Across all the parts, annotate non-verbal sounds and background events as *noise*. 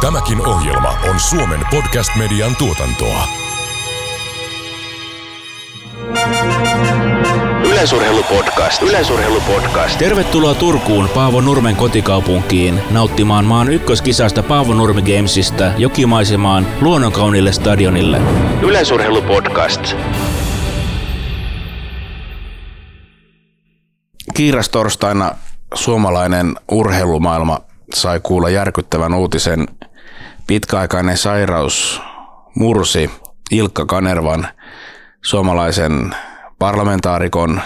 Tämäkin ohjelma on Suomen podcast-median tuotantoa. Yleisurheilupodcast. Yleisurheilupodcast. Tervetuloa Turkuun Paavo Nurmen kotikaupunkiin nauttimaan maan ykköskisasta Paavo Nurmi Gamesista jokimaisemaan luonnonkaunille stadionille. Yleisurheilupodcast. Kiirastorstaina suomalainen urheilumaailma sai kuulla järkyttävän uutisen. Pitkäaikainen sairaus mursi Ilkka Kanervan, suomalaisen parlamentaarikon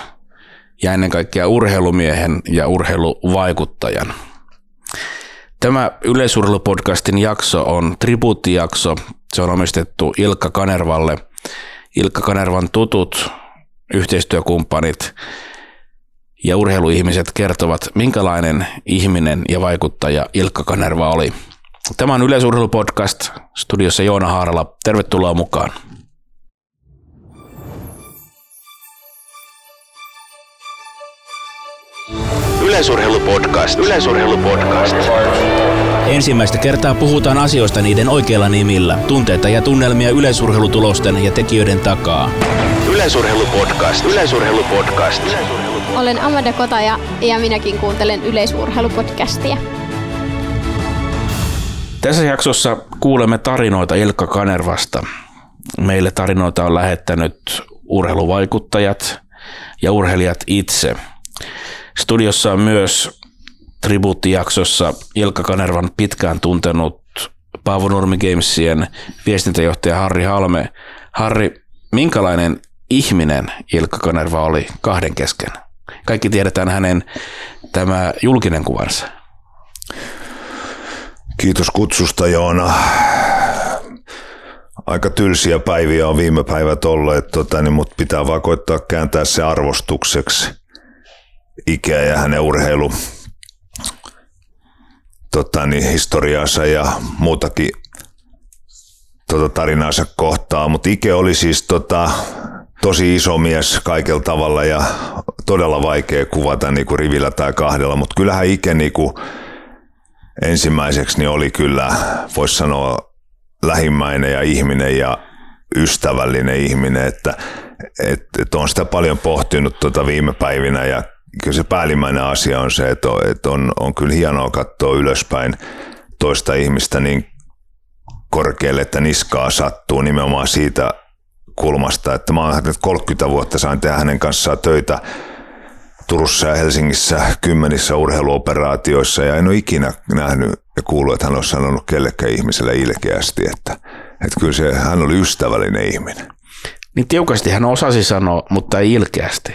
ja ennen kaikkea urheilumiehen ja urheiluvaikuttajan. Tämä yleisurheilupodcastin jakso on tribuuttijakso. Se on omistettu Ilkka Kanervalle. Ilkka Kanervan tutut yhteistyökumppanit ja urheiluihmiset kertovat, minkälainen ihminen ja vaikuttaja Ilkka Kanerva oli. Tämä on Yleisurheilupodcast, studiossa Joona Haarala. Tervetuloa mukaan. Yleisurheilupodcast. Yleisurheilupodcast. Ensimmäistä kertaa puhutaan asioista niiden oikeilla nimillä, tunteita ja tunnelmia yleisurheilutulosten ja tekijöiden takaa. Yleisurheilupodcast. Yleisurheilupodcast. Olen Amanda Kotaja ja minäkin kuuntelen yleisurheilupodcastia. Tässä jaksossa kuulemme tarinoita Ilkka Kanervasta. Meille tarinoita on lähettänyt urheiluvaikuttajat ja urheilijat itse. Studiossa on myös tribuuttijaksossa Ilkka Kanervan pitkään tuntenut Paavo Nurmi Gamesien viestintäjohtaja Harri Halme. Harri, minkälainen ihminen Ilkka Kanerva oli kahden kesken? Kaikki tiedetään hänen tämä julkinen kuvansa. Kiitos kutsusta Joona. Aika tylsiä päiviä on viime päivät olleet, tota, niin, mutta pitää vaan koittaa kääntää se arvostukseksi ikää ja hänen urheilu tota, niin, historiaansa ja muutakin tota, tarinaansa kohtaa. Mutta Ike oli siis tota, tosi iso mies kaikella tavalla ja todella vaikea kuvata niin kuin rivillä tai kahdella, mutta kyllähän Ike niin kuin ensimmäiseksi niin oli kyllä, voisi sanoa, lähimmäinen ja ihminen ja ystävällinen ihminen, että et, et on sitä paljon pohtinut tuota viime päivinä ja kyllä se päällimmäinen asia on se, että on, että on, on kyllä hienoa katsoa ylöspäin toista ihmistä niin korkealle, että niskaa sattuu nimenomaan siitä kulmasta, että mä oon 30 vuotta sain tehdä hänen kanssaan töitä Turussa ja Helsingissä kymmenissä urheiluoperaatioissa ja en ole ikinä nähnyt ja kuullut, että hän olisi sanonut kellekään ihmiselle ilkeästi, että, että kyllä se, hän oli ystävällinen ihminen. Niin tiukasti hän osasi sanoa, mutta ei ilkeästi.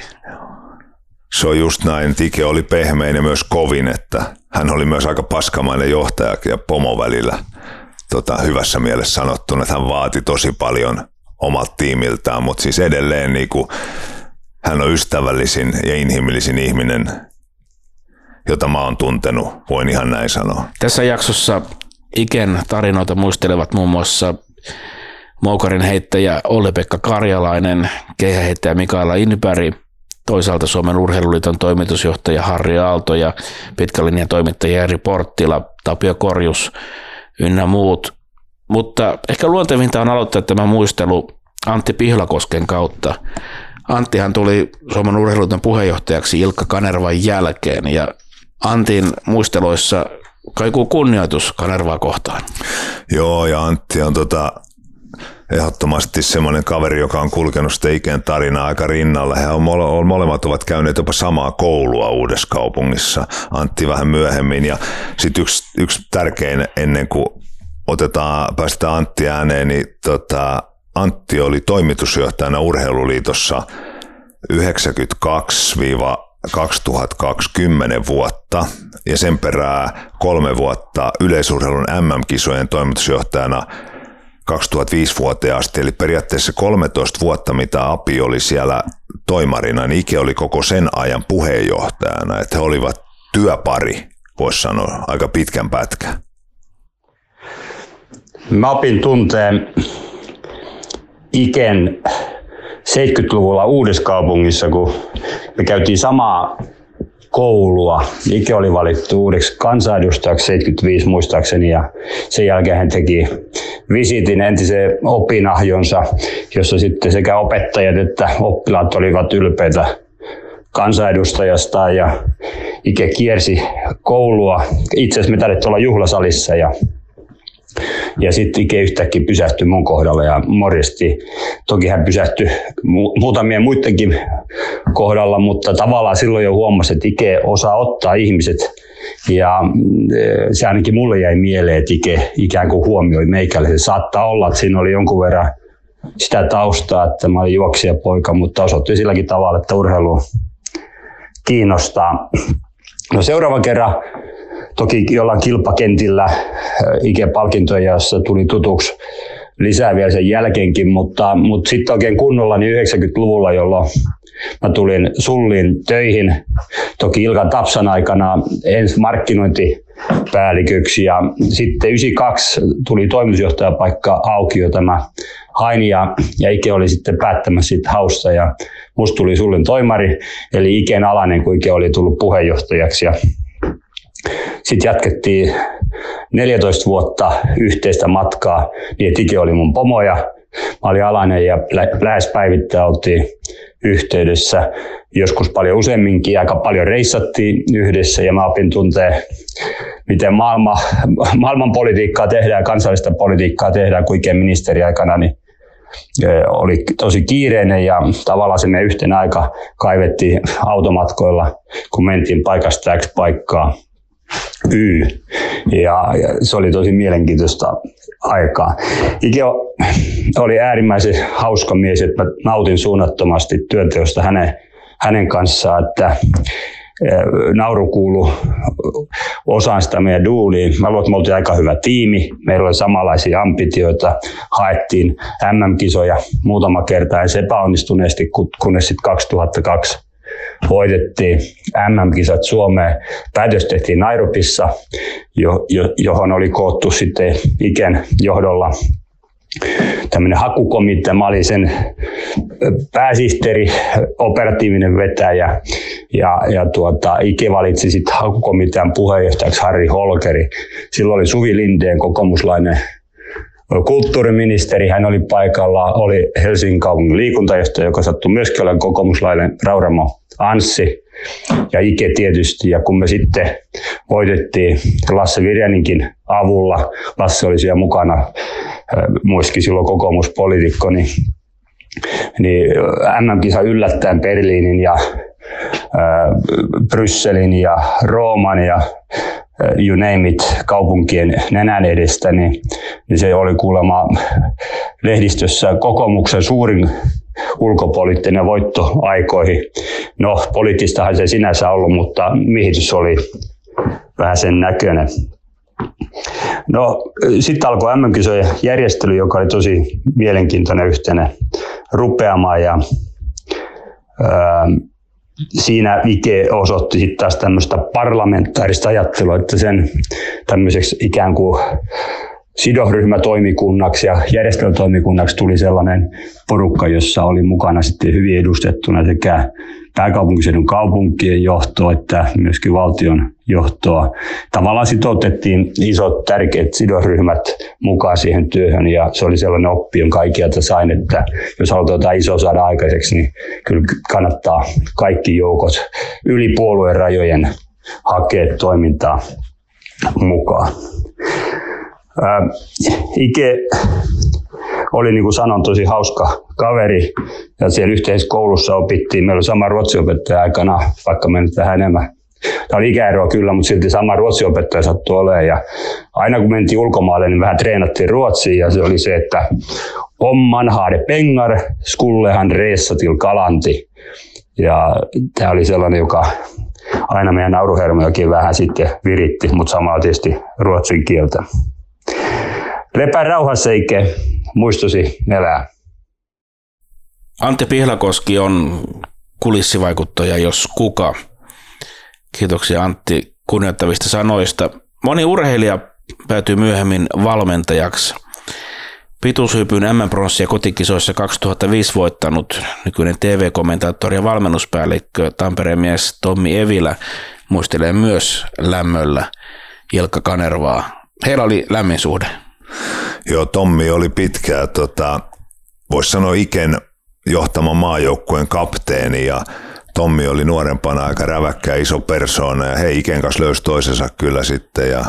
Se on just näin, Tike oli pehmein ja myös kovin, että hän oli myös aika paskamainen johtaja ja pomo välillä tota, hyvässä mielessä sanottuna, että hän vaati tosi paljon omalta tiimiltään, mutta siis edelleen niin kuin, hän on ystävällisin ja inhimillisin ihminen, jota mä oon tuntenut, voin ihan näin sanoa. Tässä jaksossa Iken tarinoita muistelevat muun muassa Moukarin heittäjä Olli-Pekka Karjalainen, keihäheittäjä Mikaela Inberg, toisaalta Suomen urheiluliiton toimitusjohtaja Harri Aalto ja pitkälinjan toimittaja Eri Porttila, Tapio Korjus ynnä muut. Mutta ehkä luontevinta on aloittaa tämä muistelu Antti Pihlakosken kautta. Anttihan tuli Suomen urheiluliiton puheenjohtajaksi Ilkka Kanervan jälkeen ja Antin muisteloissa kaikuu kunnioitus Kanervaa kohtaan. Joo, ja Antti on tota, ehdottomasti semmoinen kaveri, joka on kulkenut sitä ikään tarinaa aika rinnalla. He on, mole, molemmat ovat käyneet jopa samaa koulua uudessa kaupungissa, Antti vähän myöhemmin. Ja sitten yksi, yksi tärkein ennen kuin otetaan, päästään Antti ääneen, niin tota, Antti oli toimitusjohtajana Urheiluliitossa 92-2020 vuotta. Ja sen perää kolme vuotta yleisurheilun MM-kisojen toimitusjohtajana 2005 vuoteen asti, eli periaatteessa 13 vuotta, mitä Api oli siellä toimarina, niin Ike oli koko sen ajan puheenjohtajana, että he olivat työpari, voisi sanoa, aika pitkän pätkän. Mä opin tunteen Iken 70-luvulla Uudessa kaupungissa, kun me käytiin samaa koulua. Ike oli valittu uudeksi kansanedustajaksi 75 muistaakseni ja sen jälkeen hän teki visitin entiseen opinahjonsa, jossa sitten sekä opettajat että oppilaat olivat ylpeitä kansanedustajasta ja Ike kiersi koulua. Itse asiassa me tarvittiin olla juhlasalissa ja ja sitten Ike yhtäkkiä pysähtyi mun kohdalla ja morjesti. Toki hän pysähtyi mu- muutamien muidenkin kohdalla, mutta tavallaan silloin jo huomasi, että Ike osaa ottaa ihmiset. Ja eh, se ainakin mulle jäi mieleen, että Ike ikään kuin huomioi meikälle. Se saattaa olla, että siinä oli jonkun verran sitä taustaa, että mä olin juoksija poika, mutta osoittui silläkin tavalla, että urheilu kiinnostaa. No seuraava kerran Toki jollain kilpakentillä äh, Ike-palkintoja, jossa tuli tutuksi lisää vielä sen jälkeenkin, mutta, mutta sitten oikein kunnolla niin 90-luvulla, jolloin mä tulin Sulliin töihin, toki Ilkan Tapsan aikana ensin markkinointipäälliköksi ja sitten 92 tuli toimitusjohtajapaikka auki, jota mä hain ja, ja Ike oli sitten päättämässä siitä hausta ja musta tuli Sullin toimari, eli Iken alainen, kun Ike oli tullut puheenjohtajaksi ja sitten jatkettiin 14 vuotta yhteistä matkaa, niin Ike oli mun pomo ja mä olin alainen ja lähes päivittäin oltiin yhteydessä. Joskus paljon useamminkin, aika paljon reissattiin yhdessä ja mä opin tuntee, miten maailma, maailman politiikkaa tehdään, kansallista politiikkaa tehdään, kun ministeri aikana, niin oli tosi kiireinen ja tavallaan se me yhtenä aika kaivettiin automatkoilla, kun mentiin paikasta X paikkaa. Y. Ja, ja se oli tosi mielenkiintoista aikaa. Ike oli äärimmäisen hauska mies, että mä nautin suunnattomasti työnteosta hänen, hänen kanssaan, että nauru kuulu osaan sitä meidän duuliin. Mä luulen, että me oltiin aika hyvä tiimi. Meillä oli samanlaisia ambitioita. Haettiin MM-kisoja muutama kerta ja se epäonnistuneesti, kunnes sitten 2002 voitettiin MM-kisat Suomeen. Päätös tehtiin Nairobissa, jo, jo, johon oli koottu sitten Iken johdolla tämmöinen hakukomitea. Mä olin sen pääsihteeri, operatiivinen vetäjä ja, ja tuota, Ike valitsi sitten hakukomitean puheenjohtajaksi Harri Holkeri. Silloin oli Suvi Lindeen kokoomuslainen kulttuuriministeri, hän oli paikalla, oli Helsingin kaupungin liikuntajohtaja, joka sattui myöskin olemaan kokoomuslainen Rauramo Anssi ja Ike tietysti. Ja kun me sitten voitettiin Lasse Virjaninkin avulla, Lasse oli siellä mukana, muistikin silloin kokoomuspoliitikko, niin, niin MM-kisa yllättäen Berliinin ja Brysselin ja Rooman ja you name it, kaupunkien nenän edestä, niin, niin se oli kuulemma lehdistössä kokoomuksen suurin ulkopoliittinen voitto aikoihin. No, poliittistahan se sinänsä ollut, mutta miehitys oli vähän sen näköinen. No, sitten alkoi MM-kisojen järjestely, joka oli tosi mielenkiintoinen yhtenä rupeamaan ja ää, siinä Ike osoitti sitten taas tämmöistä parlamentaarista ajattelua, että sen tämmöiseksi ikään kuin sidosryhmätoimikunnaksi ja järjestelmätoimikunnaksi tuli sellainen porukka, jossa oli mukana sitten hyvin edustettuna sekä pääkaupunkiseudun kaupunkien johtoa että myöskin valtion johtoa. Tavallaan sitoutettiin isot tärkeät sidosryhmät mukaan siihen työhön ja se oli sellainen oppi, jonka kaikkialta sain, että jos halutaan jotain isoa saada aikaiseksi, niin kyllä kannattaa kaikki joukot yli puolueen rajojen hakea toimintaa mukaan. Ike oli niin kuin sanon tosi hauska kaveri ja siellä yhteiskoulussa opittiin. Meillä oli sama ruotsiopettaja aikana, vaikka me nyt vähän enemmän Tämä oli ikäeroa kyllä, mutta silti sama ruotsiopettaja sattui olemaan. Ja aina kun mentiin ulkomaille, niin vähän treenattiin ruotsia ja se oli se, että om man hade pengar, skullehan resa till kalanti. Ja tämä oli sellainen, joka aina meidän nauruhermojakin vähän sitten viritti, mutta samalla tietysti ruotsin kieltä. Lepää rauhassa, Ike. Muistosi elää. Antti Pihlakoski on kulissivaikuttaja, jos kuka. Kiitoksia Antti kunnioittavista sanoista. Moni urheilija päätyy myöhemmin valmentajaksi. pituushypyn M-pronssia kotikisoissa 2005 voittanut nykyinen TV-kommentaattori ja valmennuspäällikkö Tampereen mies Tommi Evilä muistelee myös lämmöllä Ilkka Kanervaa. Heillä oli lämmin suhde. Joo, Tommi oli pitkään, tota, voisi sanoa Iken johtama maajoukkueen kapteeni ja Tommi oli nuorempana aika räväkkä iso persoona ja he Iken kanssa löysi toisensa kyllä sitten ja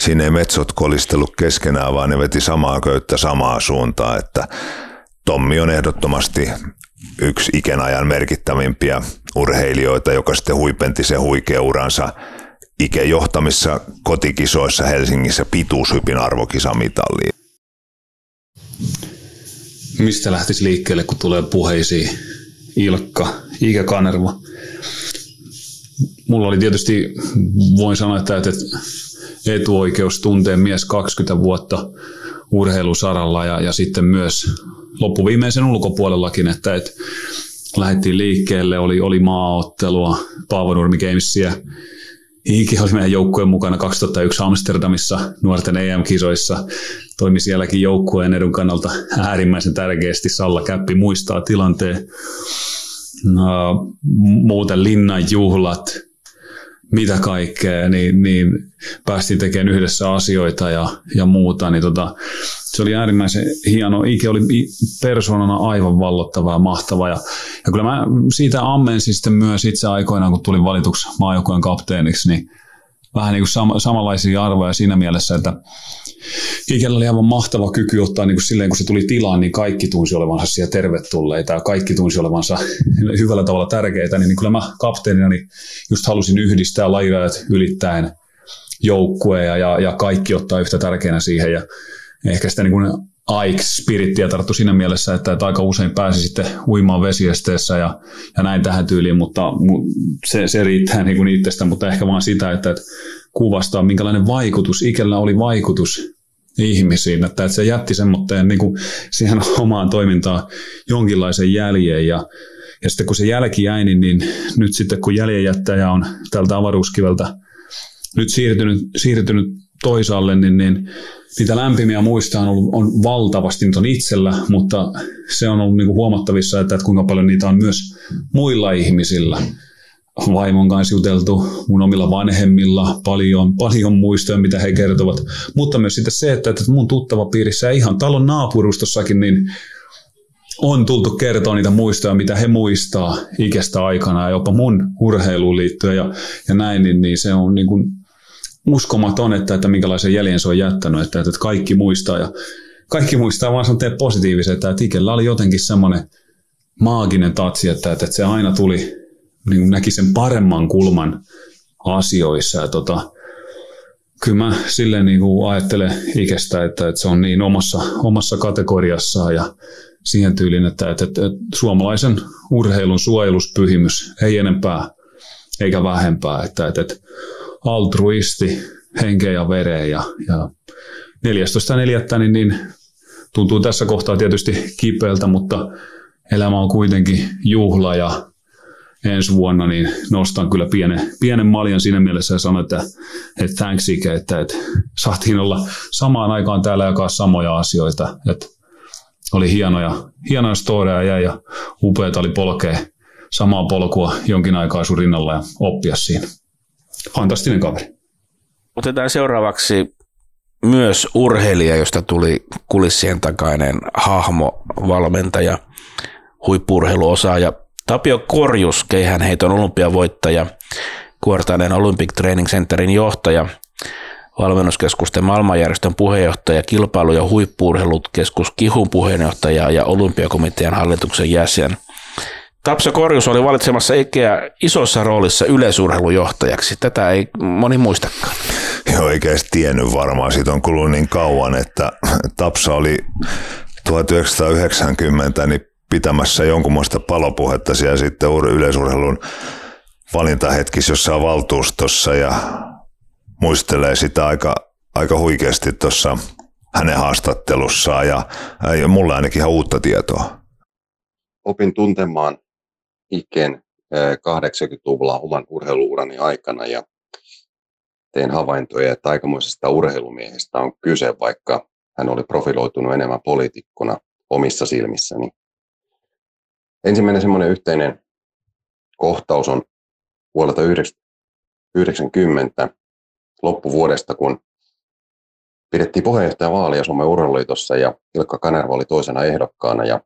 siinä ei metsot kolistellut keskenään, vaan ne veti samaa köyttä samaa suuntaan, että Tommi on ehdottomasti yksi ikenajan merkittävimpiä urheilijoita, joka sitten huipenti se huikea uransa Ike johtamissa kotikisoissa Helsingissä pituushypin arvokisamitalliin. Mistä lähtisi liikkeelle, kun tulee puheisiin Ilkka, Ike Kanerva? Mulla oli tietysti, voin sanoa, että, etuoikeus tunteen mies 20 vuotta urheilusaralla ja, ja sitten myös loppuviimeisen ulkopuolellakin, että, että lähdettiin liikkeelle, oli, oli maaottelua, Paavo Nurmi Gamesia, Iiki oli meidän joukkueen mukana 2001 Amsterdamissa nuorten EM-kisoissa. Toimi sielläkin joukkueen edun kannalta äärimmäisen tärkeästi. Salla Käppi muistaa tilanteen. No, muuten linnan juhlat, mitä kaikkea, niin, niin päästiin tekemään yhdessä asioita ja, ja muuta, niin tota, se oli äärimmäisen hieno. Ike oli persoonana aivan vallottava ja mahtava. Ja, ja kyllä mä siitä ammensin sitten myös itse aikoinaan, kun tulin valituksi maajoukkojen kapteeniksi, niin vähän niin kuin sam- samanlaisia arvoja siinä mielessä, että Ikellä oli aivan mahtava kyky ottaa niin kuin silleen, kun se tuli tilaan, niin kaikki tunsi olevansa siellä tervetulleita ja kaikki tunsi olevansa *laughs* hyvällä tavalla tärkeitä, niin, niin kyllä mä kapteenina niin just halusin yhdistää lajirajat ylittäen joukkueja ja, ja kaikki ottaa yhtä tärkeänä siihen ja ehkä sitä niin kuin Aik-spirittiä tarttu siinä mielessä, että, että aika usein pääsi sitten uimaan vesiesteessä ja, ja näin tähän tyyliin, mutta se, se riittää *laughs* niin kuin itsestä, mutta ehkä vaan sitä, että, että kuvastaa, minkälainen vaikutus, ikällä oli vaikutus ihmisiin, että, että se jätti semmoitteen niin kuin siihen *laughs* omaan toimintaan jonkinlaisen jäljen ja, ja sitten kun se jälki jäi, niin, niin nyt sitten kun jäljenjättäjä on tältä avaruuskiveltä nyt siirtynyt, siirtynyt toisaalle, niin, niin niitä lämpimiä muista on, ollut, on valtavasti, nyt on itsellä, mutta se on ollut niin kuin huomattavissa, että, että kuinka paljon niitä on myös muilla ihmisillä. Vaimon kanssa juteltu, mun omilla vanhemmilla, paljon, paljon muistoja, mitä he kertovat. Mutta myös sitten se, että, että mun tuttava piirissä ja ihan talon naapurustossakin, niin on tultu kertoa niitä muistoja, mitä he muistaa ikästä aikana ja jopa mun urheiluun liittyen ja, ja näin, niin, niin se on niin kuin uskomaton, että, että minkälaisen jäljen se on jättänyt, että, että kaikki muistaa ja kaikki muistaa vaan sanotaan positiivisen, että, että Ikellä oli jotenkin semmoinen maaginen tatsi, että, että, että se aina tuli, niin näki sen paremman kulman asioissa ja tota, kyllä mä silleen niin kuin ajattelen ikästä, että, että se on niin omassa, omassa kategoriassaan ja siihen tyyliin, että, että, että, että suomalaisen urheilun suojeluspyhimys ei enempää eikä vähempää, että, että, että altruisti henkeä ja vereen. Ja, ja 14.4. Niin, niin tuntuu tässä kohtaa tietysti kipeältä, mutta elämä on kuitenkin juhla ja ensi vuonna niin nostan kyllä pienen, pienen maljan siinä mielessä ja sanon, että, että thanks Ike, että, että saatiin olla samaan aikaan täällä jakaa samoja asioita. Että oli hienoja, hienoja storeja jäi ja upeata oli polkea samaa polkua jonkin aikaa sun rinnalla ja oppia siinä fantastinen kaveri. Otetaan seuraavaksi myös urheilija, josta tuli kulissien takainen hahmo, valmentaja, huippurheiluosaaja Tapio Korjus, keihänheiton olympiavoittaja, Kuortainen Olympic Training Centerin johtaja, valmennuskeskusten maailmanjärjestön puheenjohtaja, kilpailu- ja huippuurheilukeskus Kihun puheenjohtaja ja olympiakomitean hallituksen jäsen – Tapsa Korjus oli valitsemassa Ikeä isossa roolissa yleisurheilujohtajaksi. Tätä ei moni muistakaan. Joo, eikä edes tiennyt varmaan. Siitä on kulunut niin kauan, että Tapsa oli 1990 niin pitämässä jonkunmoista palopuhetta siellä sitten yleisurheilun valintahetkis jossain valtuustossa ja muistelee sitä aika, aika huikeasti tuossa hänen haastattelussaan ja, ja mulla ainakin ihan uutta tietoa. Opin tuntemaan Iken 80-luvulla oman urheiluurani aikana ja tein havaintoja, että aikamoisesta urheilumiehestä on kyse, vaikka hän oli profiloitunut enemmän poliitikkona omissa silmissäni. Ensimmäinen semmoinen yhteinen kohtaus on vuodelta 1990 loppuvuodesta, kun pidettiin puheenjohtajavaalia Suomen Urheiluliitossa ja Ilkka Kanerva oli toisena ehdokkaana. Ja,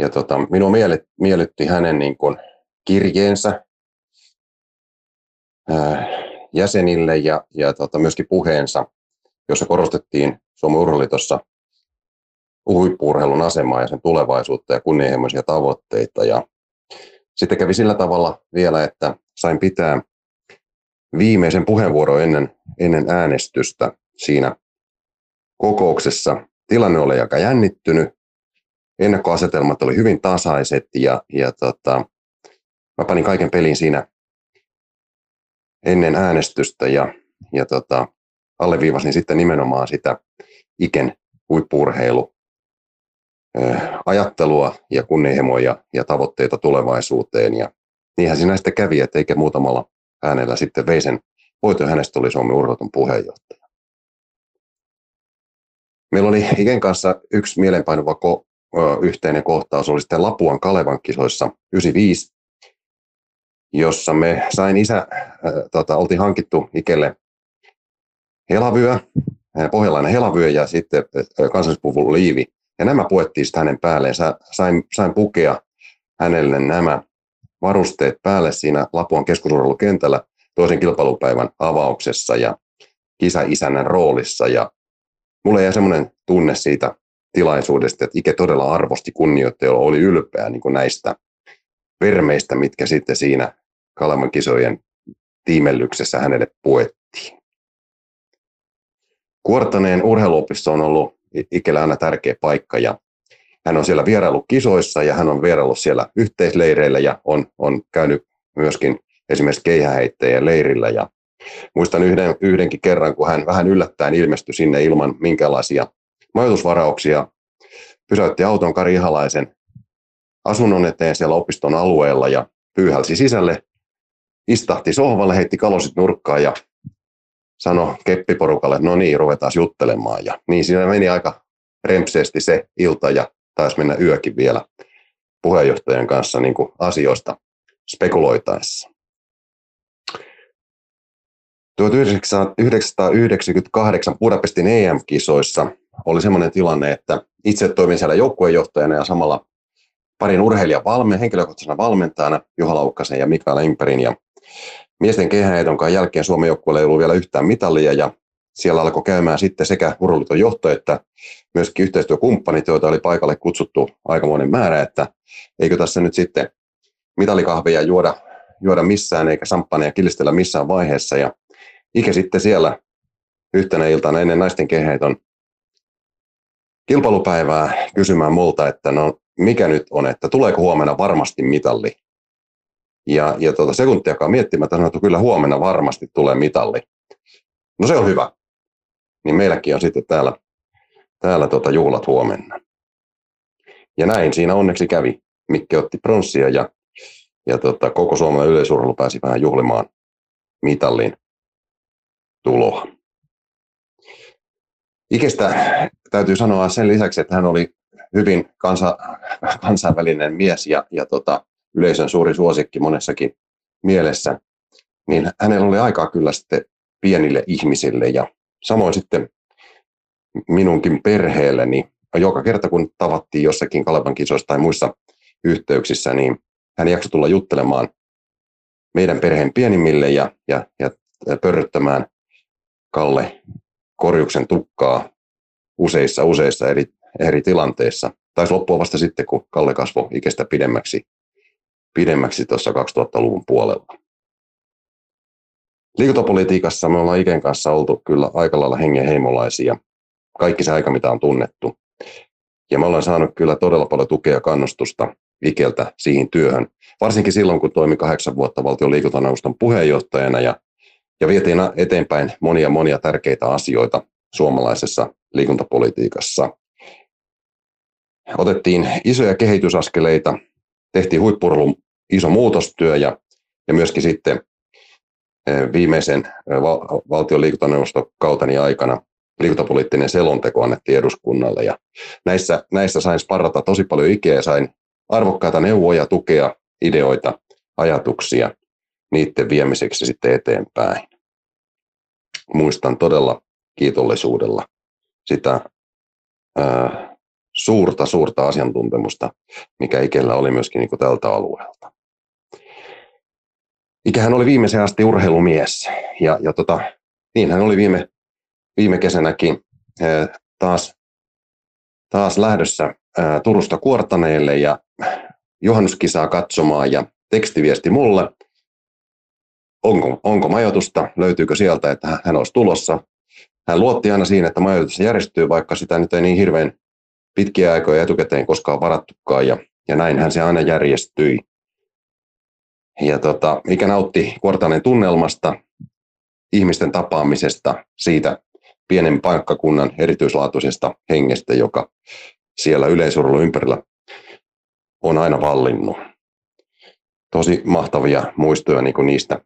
ja tota, minua miellytti hänen niin kuin kirjeensä ää, jäsenille ja, ja tota, myöskin puheensa, jossa korostettiin Suomen Urheiluliitossa huippuurheilun asemaa ja sen tulevaisuutta ja kunnianhimoisia tavoitteita. Ja sitten kävi sillä tavalla vielä, että sain pitää viimeisen puheenvuoron ennen, ennen äänestystä siinä kokouksessa. Tilanne oli aika jännittynyt, ennakkoasetelmat oli hyvin tasaiset ja, ja tota, mä panin kaiken pelin siinä ennen äänestystä ja, ja tota, alleviivasin sitten nimenomaan sitä Iken huippuurheilu ajattelua ja kunnianhimoja ja tavoitteita tulevaisuuteen. Ja niinhän siinä sitten kävi, että eikä muutamalla äänellä sitten vei sen voiton. Hänestä tuli Suomen urheilun puheenjohtaja. Meillä oli Iken kanssa yksi mielenpainuva yhteinen kohtaus, oli sitten Lapuan Kalevan kisoissa 95, jossa me sain isä, äh, tota, oltiin hankittu Ikelle helavyö, pohjalainen helavyö ja sitten kansallispuvun liivi. Ja nämä puettiin sitten hänen päälleen. Sain, sain pukea hänelle nämä varusteet päälle siinä Lapuan keskusurheilukentällä toisen kilpailupäivän avauksessa ja kisa-isännän roolissa. Ja mulle jäi semmoinen tunne siitä tilaisuudesta, että Ike todella arvosti kunnioitti ja oli ylpeä niin kuin näistä vermeistä, mitkä sitten siinä Kaleman kisojen tiimellyksessä hänelle puettiin. Kuortaneen urheiluopisto on ollut Ikellä aina tärkeä paikka ja hän on siellä vierailut kisoissa ja hän on vieraillut siellä yhteisleireillä ja on, on käynyt myöskin esimerkiksi keihäheittäjien leirillä ja muistan yhden, yhdenkin kerran, kun hän vähän yllättäen ilmestyi sinne ilman minkälaisia majoitusvarauksia, pysäytti auton Kari Ihalaisen asunnon eteen siellä opiston alueella ja pyyhälsi sisälle, istahti sohvalle, heitti kalosit nurkkaan ja sanoi keppiporukalle, no niin, ruvetaan juttelemaan. Ja niin siinä meni aika rempseesti se ilta ja taisi mennä yökin vielä puheenjohtajan kanssa niin kuin asioista spekuloitaessa. 1998 Budapestin EM-kisoissa oli sellainen tilanne, että itse toimin siellä joukkueenjohtajana ja samalla parin urheilijan valme, henkilökohtaisena valmentajana Juha Laukkasen ja Mikael Imperin. Ja miesten kehäetonkaan jälkeen Suomen joukkueella ei ollut vielä yhtään mitalia ja siellä alkoi käymään sitten sekä urheiluton johto että myöskin yhteistyökumppanit, joita oli paikalle kutsuttu aikamoinen määrä, että eikö tässä nyt sitten mitalikahveja juoda, juoda missään eikä samppania kilistellä missään vaiheessa. Ja Ike sitten siellä yhtenä iltana ennen naisten keheiton kilpailupäivää kysymään multa, että no mikä nyt on, että tuleeko huomenna varmasti mitalli. Ja, ja tuota sekuntiakaan miettimättä sanoin, että kyllä huomenna varmasti tulee mitalli. No se on hyvä. Niin meilläkin on sitten täällä, täällä tuota juhlat huomenna. Ja näin siinä onneksi kävi. Mikke otti pronssia ja, ja tota, koko Suomen yleisurheilu pääsi vähän juhlimaan mitallin tuloa. Ikestä täytyy sanoa sen lisäksi, että hän oli hyvin kansa, kansainvälinen mies ja, ja tota, yleisön suuri suosikki monessakin mielessä, niin hänellä oli aikaa kyllä sitten pienille ihmisille ja samoin sitten minunkin perheelleni. Joka kerta kun tavattiin jossakin Kalevan kisoissa tai muissa yhteyksissä, niin hän jaksoi tulla juttelemaan meidän perheen pienimmille ja, ja, ja pörryttämään Kalle Korjuksen tukkaa useissa, useissa eri, eri tilanteissa. Taisi loppua vasta sitten, kun Kalle kasvoi ikästä pidemmäksi, pidemmäksi tuossa 2000-luvun puolella. Liikuntapolitiikassa me ollaan Iken kanssa oltu kyllä aika lailla hengenheimolaisia. Kaikki se aika, mitä on tunnettu. Ja me ollaan saanut kyllä todella paljon tukea ja kannustusta Ikeltä siihen työhön. Varsinkin silloin, kun toimi kahdeksan vuotta valtion liikuntaneuvoston puheenjohtajana ja, ja vietiin eteenpäin monia monia tärkeitä asioita suomalaisessa liikuntapolitiikassa. Otettiin isoja kehitysaskeleita, tehtiin huippurlun iso muutostyö ja, ja myöskin sitten viimeisen valtion liikuntaneuvoston kauteni aikana liikuntapoliittinen selonteko annettiin eduskunnalle. Ja näissä, näissä sain sparrata tosi paljon ikää ja sain arvokkaita neuvoja, tukea, ideoita, ajatuksia niiden viemiseksi sitten eteenpäin. Muistan todella kiitollisuudella sitä ää, suurta, suurta asiantuntemusta, mikä Ikellä oli myöskin niin tältä alueelta. Ikähän oli viimeisen asti urheilumies ja, ja tota, niin hän oli viime, viime kesänäkin ää, taas, taas lähdössä ää, Turusta Kuortaneelle ja juhannuskisaa katsomaan ja tekstiviesti mulle, onko, onko majoitusta, löytyykö sieltä, että hän olisi tulossa. Hän luotti aina siinä, että majoitus järjestyy, vaikka sitä nyt ei niin hirveän pitkiä aikoja etukäteen koskaan varattukaan, ja, ja näinhän se aina järjestyi. Ja tota, mikä nautti Kuortanen tunnelmasta, ihmisten tapaamisesta, siitä pienen paikkakunnan erityislaatuisesta hengestä, joka siellä yleisurheilun ympärillä on aina vallinnut. Tosi mahtavia muistoja niin niistä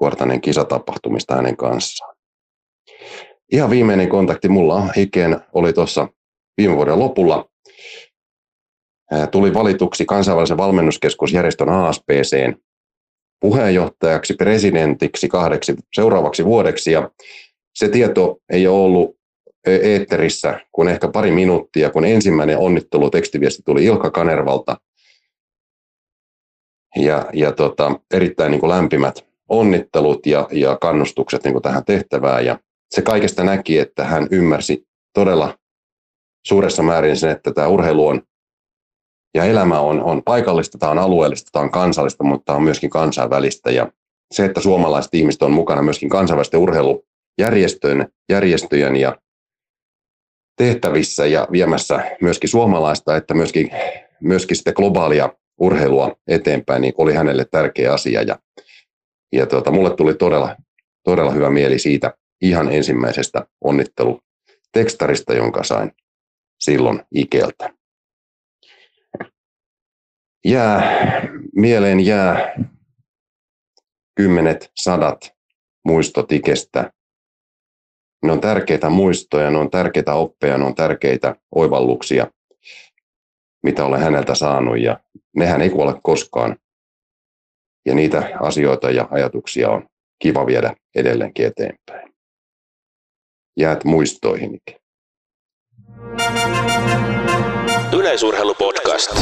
Kuortanen kisatapahtumista hänen kanssaan. Ihan viimeinen kontakti mulla Hikeen oli tuossa viime vuoden lopulla. Tuli valituksi kansainvälisen valmennuskeskusjärjestön ASPCn puheenjohtajaksi, presidentiksi kahdeksi seuraavaksi vuodeksi. Ja se tieto ei ole ollut eetterissä kuin ehkä pari minuuttia, kun ensimmäinen onnittelu tekstiviesti tuli Ilka Kanervalta. Ja, ja tota, erittäin niin kuin lämpimät onnittelut ja, ja kannustukset niin kuin tähän tehtävään. Ja se kaikesta näki, että hän ymmärsi todella suuressa määrin sen, että tämä urheilu on ja elämä on, on paikallista, tämä on alueellista, tämä on kansallista, mutta tämä on myöskin kansainvälistä. Ja se, että suomalaiset ihmiset on mukana myöskin kansainvälisten urheilujärjestöjen järjestöjen ja tehtävissä ja viemässä myöskin suomalaista, että myöskin, myöskin sitten globaalia urheilua eteenpäin, niin oli hänelle tärkeä asia. Ja, ja tuota, mulle tuli todella, todella hyvä mieli siitä ihan ensimmäisestä onnittelutekstarista, jonka sain silloin Ikeltä. Jää, mieleen jää kymmenet, sadat muistot Ikestä. Ne on tärkeitä muistoja, ne on tärkeitä oppeja, ne on tärkeitä oivalluksia, mitä olen häneltä saanut ja nehän ei kuole koskaan. Ja niitä asioita ja ajatuksia on kiva viedä edelleenkin eteenpäin. Jäät muistoihin. Yleisurheilupodcast.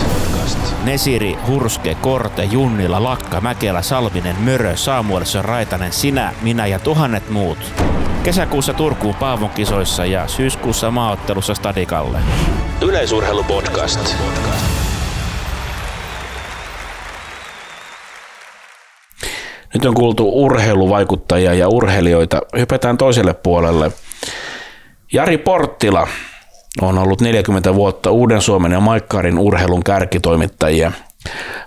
Nesiri, Hurske, Korte, Junnila, Lakka, Mäkelä, Salminen, Mörö, Saamuelson, Raitanen, sinä, minä ja tuhannet muut. Kesäkuussa Turkuun Paavon kisoissa ja syyskuussa maaottelussa Stadikalle. Yleisurheilupodcast. Nyt on kuultu urheiluvaikuttajia ja urheilijoita. Hypätään toiselle puolelle. Jari Porttila on ollut 40 vuotta Uuden Suomen ja Maikkarin urheilun kärkitoimittajia.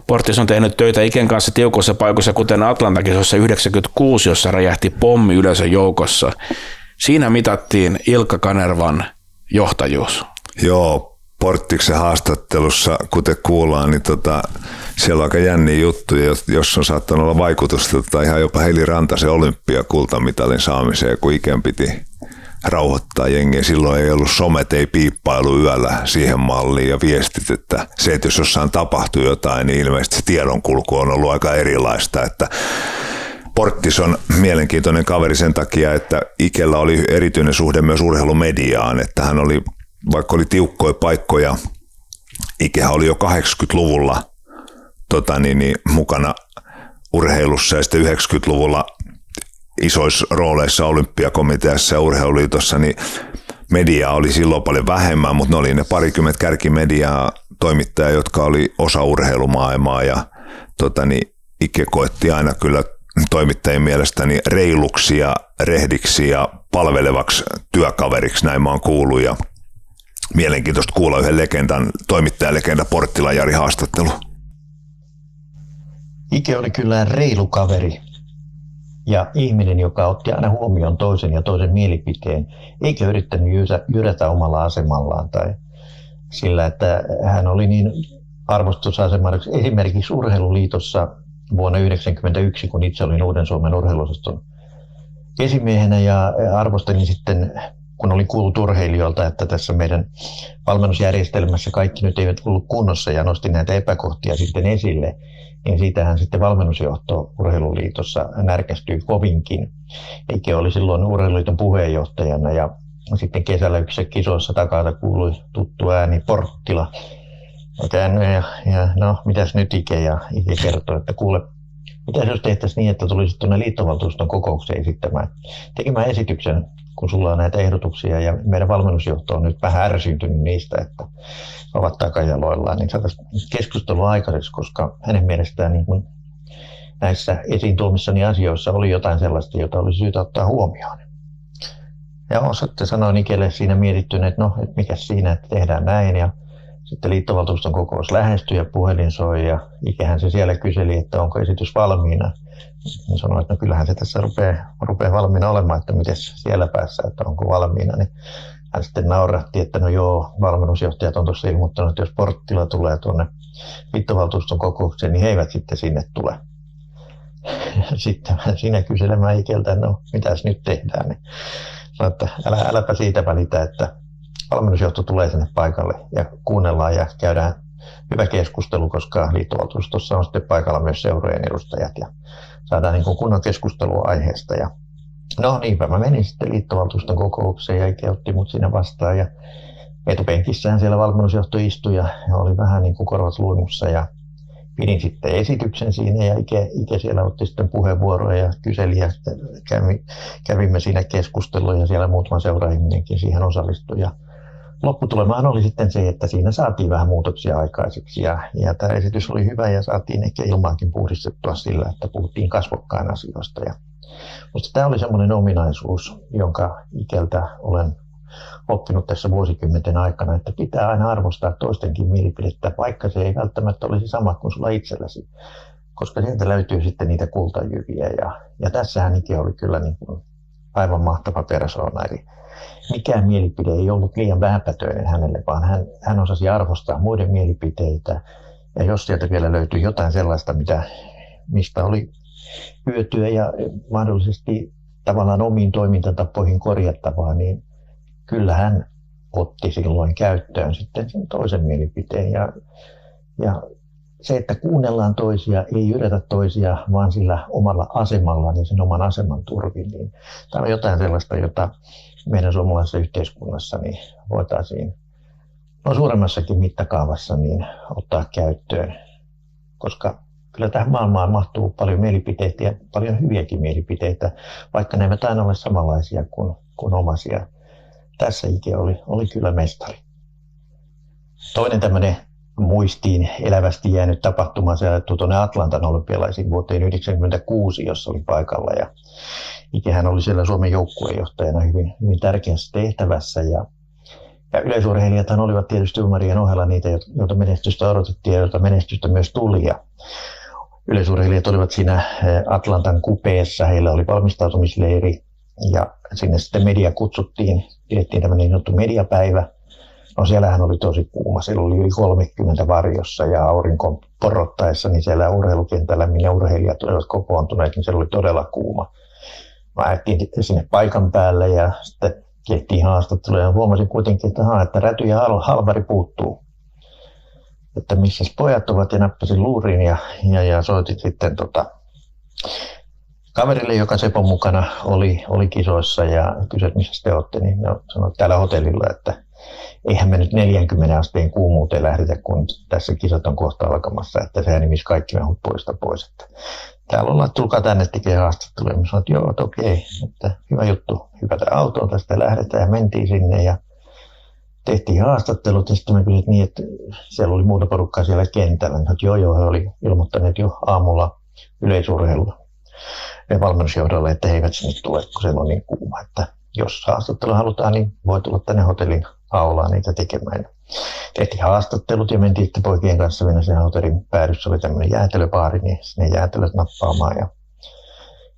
Portis on tehnyt töitä Iken kanssa tiukossa paikoissa, kuten Atlantakisossa 96, jossa räjähti pommi yleisön joukossa. Siinä mitattiin Ilkka Kanervan johtajuus. Joo, Porttiksen haastattelussa, kuten kuullaan, niin tota, siellä on aika jänniä juttuja, jos on saattanut olla vaikutusta tota, ihan jopa Heli Rantasen olympiakultamitalin saamiseen, kun ikään piti rauhoittaa jengiä. Silloin ei ollut somet, ei piippailu yöllä siihen malliin ja viestit, että se, että jos jossain tapahtuu jotain, niin ilmeisesti se tiedonkulku on ollut aika erilaista, että Porttis on mielenkiintoinen kaveri sen takia, että Ikellä oli erityinen suhde myös urheilumediaan, että hän oli, vaikka oli tiukkoja paikkoja, Ikehän oli jo 80-luvulla tota niin, niin, mukana urheilussa ja sitten 90-luvulla isoissa rooleissa olympiakomiteassa ja urheiluliitossa, niin mediaa oli silloin paljon vähemmän, mutta ne oli ne parikymmentä kärkimediaa toimittajia, jotka oli osa urheilumaailmaa ja tota, niin Ike koetti aina kyllä toimittajien mielestäni reiluksi ja rehdiksi ja palvelevaksi työkaveriksi, näin mä oon kuullut. Ja mielenkiintoista kuulla yhden legendan, toimittajalegenda Porttilan Jari haastattelu. Ike oli kyllä reilu kaveri ja ihminen, joka otti aina huomioon toisen ja toisen mielipiteen, eikä yrittänyt jyrätä omalla asemallaan tai sillä, että hän oli niin arvostusasemassa esimerkiksi Urheiluliitossa vuonna 1991, kun itse olin Uuden Suomen urheilusoston esimiehenä ja arvostelin sitten kun oli kuullut urheilijoilta, että tässä meidän valmennusjärjestelmässä kaikki nyt eivät ollut kunnossa ja nosti näitä epäkohtia sitten esille, niin siitähän sitten valmennusjohto Urheiluliitossa närkästyi kovinkin. Eikä oli silloin Urheiluliiton puheenjohtajana ja sitten kesällä yksissä kisoissa takaa kuului tuttu ääni Porttila. Ja, ja no, mitäs nyt Ike? Ja Ike kertoi, että kuule, mitä jos tehtäisiin niin, että tulisi tuonne liittovaltuuston kokoukseen esittämään, tekemään esityksen, kun sulla on näitä ehdotuksia ja meidän valmennusjohto on nyt vähän ärsyyntynyt niistä, että ovat takajaloillaan, niin saataisiin keskustelua aikaiseksi, koska hänen mielestään niin kuin näissä esiin tuomissani asioissa oli jotain sellaista, jota olisi syytä ottaa huomioon. Ja osatte sanoa Nikelle siinä mietittyneen, että no, että mikä siinä, että tehdään näin. Ja sitten liittovaltuuston kokous lähestyi ja puhelin soi ja ikähän se siellä kyseli, että onko esitys valmiina. Hän sanoi, että no kyllähän se tässä rupeaa, rupeaa valmiina olemaan, että miten siellä päässä, että onko valmiina. Niin hän sitten nauratti, että no joo, valmennusjohtajat on tuossa ilmoittanut, että jos porttila tulee tuonne liittovaltuuston kokoukseen, niin he eivät sitten sinne tule. *laughs* Sitten siinä kyselemään Ikeltä, no mitäs nyt tehdään. Niin sanoi, että älä, äläpä siitä välitä, että valmennusjohto tulee sinne paikalle ja kuunnellaan ja käydään hyvä keskustelu, koska liittovaltuustossa on sitten paikalla myös seurojen edustajat ja saadaan niin kunnon keskustelua aiheesta. Ja no niinpä mä menin sitten liittovaltuuston kokoukseen ja Ike otti mut siinä vastaan ja etupenkissään siellä valmennusjohto istui ja oli vähän niin kuin korvat luimussa ja pidin sitten esityksen siinä ja Ike, Ike siellä otti sitten puheenvuoroja ja kyseli ja kävi, kävimme siinä keskustelua ja siellä muutama seuraihminenkin siihen osallistui. Ja lopputulemaan oli sitten se, että siinä saatiin vähän muutoksia aikaiseksi ja, ja tämä esitys oli hyvä ja saatiin ehkä ilmaankin puhdistettua sillä, että puhuttiin kasvokkain asioista. Ja, mutta tämä oli semmoinen ominaisuus, jonka ikeltä olen oppinut tässä vuosikymmenten aikana, että pitää aina arvostaa toistenkin mielipidettä, vaikka se ei välttämättä olisi sama kuin sulla itselläsi, koska sieltä löytyy sitten niitä kultajyviä. Ja, ja tässähän Ike oli kyllä niin kuin aivan mahtava persoona. Eli mikään mielipide ei ollut liian vähäpätöinen hänelle, vaan hän, hän osasi arvostaa muiden mielipiteitä. Ja jos sieltä vielä löytyy jotain sellaista, mitä, mistä oli hyötyä ja mahdollisesti tavallaan omiin toimintatapoihin korjattavaa, niin kyllä hän otti silloin käyttöön sitten sen toisen mielipiteen. Ja, ja se, että kuunnellaan toisia, ei yritä toisia, vaan sillä omalla asemalla, niin sen oman aseman turvin, niin tämä on jotain sellaista, jota meidän suomalaisessa yhteiskunnassa niin voitaisiin no suuremmassakin mittakaavassa niin ottaa käyttöön, koska kyllä tähän maailmaan mahtuu paljon mielipiteitä ja paljon hyviäkin mielipiteitä, vaikka ne eivät aina ole samanlaisia kuin, kuin omasia. Tässä Ike oli, oli kyllä mestari. Toinen tämmöinen muistiin elävästi jäänyt tapahtuma, ajattui tuonne Atlantan olympialaisiin vuoteen 1996, jossa oli paikalla. Ja Ikehän oli siellä Suomen joukkueenjohtajana hyvin, hyvin tärkeässä tehtävässä. Ja, ja yleisurheilijathan olivat tietysti Umarien ohella niitä, joita menestystä odotettiin ja joita menestystä myös tuli. Ja yleisurheilijat olivat siinä eh, Atlantan kupeessa, heillä oli valmistautumisleiri ja sinne sitten media kutsuttiin, pidettiin tämmöinen niin sanottu mediapäivä – No siellähän oli tosi kuuma, siellä oli yli 30 varjossa ja aurinko porottaessa, niin siellä urheilukentällä, minne urheilijat olivat kokoontuneet, niin siellä oli todella kuuma. Mä ajettiin sinne paikan päälle ja sitten tehtiin haastatteluja ja huomasin kuitenkin, että, haa, että räty ja halvari puuttuu. Että missä pojat ovat ja nappasin luurin ja, ja, ja soitin sitten tota, kaverille, joka Sepon mukana oli, oli kisoissa ja kysyi, että missä te olette, niin sanoin täällä hotellilla, että eihän me nyt 40 asteen kuumuuteen lähdetä, kun tässä kisat on kohta alkamassa, että sehän nimisi kaikki mehut poista pois. Että täällä ollaan, tulkaa tänne tekemään haastatteluja. Mä sanoin, että joo, että okei, että hyvä juttu, hypätä autoon tästä lähdetään ja mentiin sinne ja tehtiin haastattelut ja sitten mä kysyin niin, että siellä oli muuta porukkaa siellä kentällä. Mä sanoin, että joo, joo, he oli ilmoittaneet jo aamulla yleisurheilulla ja valmennusjohdolle, että he eivät sinne tule, kun siellä on niin kuuma. Että jos haastattelu halutaan, niin voi tulla tänne hotellin aulaa niitä tekemään. Tehtiin haastattelut ja mentiin sitten poikien kanssa mennä sen hotellin päädyssä oli tämmöinen jäätelöpaari, niin sinne jäätelöt nappaamaan ja,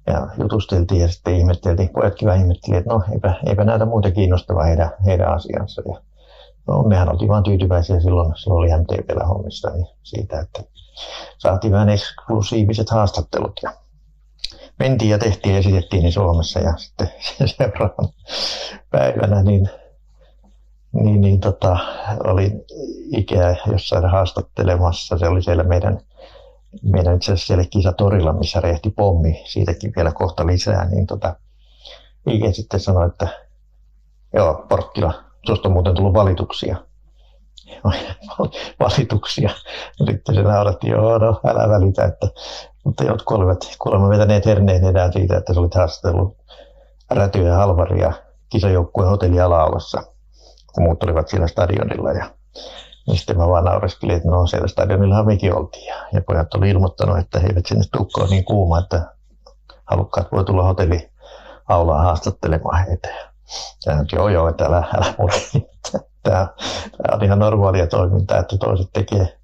ja jutusteltiin ja sitten ihmetteltiin, pojatkin vähän ihmetteli, että no eipä, eipä näytä muuta kiinnostavaa heidän, heidän asiansa. Ja, no mehän oltiin vaan tyytyväisiä silloin, silloin oli MTVllä hommissa niin siitä, että saatiin vähän eksklusiiviset haastattelut ja mentiin ja tehtiin ja esitettiin niin Suomessa ja sitten *laughs* seuraavana päivänä niin, niin, niin tota, oli ikää jossain haastattelemassa. Se oli siellä meidän, meidän itse asiassa siellä kisatorilla, missä rehti pommi, siitäkin vielä kohta lisää, niin tota, Ike sitten sanoi, että joo, Porkkila, tuosta on muuten tullut valituksia. *laughs* valituksia. Sitten se nauratti, joo, no älä välitä, että, mutta jotkut olivat kuulemma vetäneet herneen edään siitä, että se oli haastellut Rätyä Halvaria kisajoukkueen hotelli Alaolassa, kun muut olivat siellä stadionilla. Ja niin sitten mä vaan naureskelin, että no siellä stadionillahan mekin oltiin. Ja, ja pojat oli ilmoittanut, että he eivät sinne tukkoon niin kuuma, että halukkaat voi tulla hotelli aulaa haastattelemaan heitä. Ja nyt joo joo, että älä, älä. Tämä, tämä on ihan normaalia toimintaa, että toiset tekee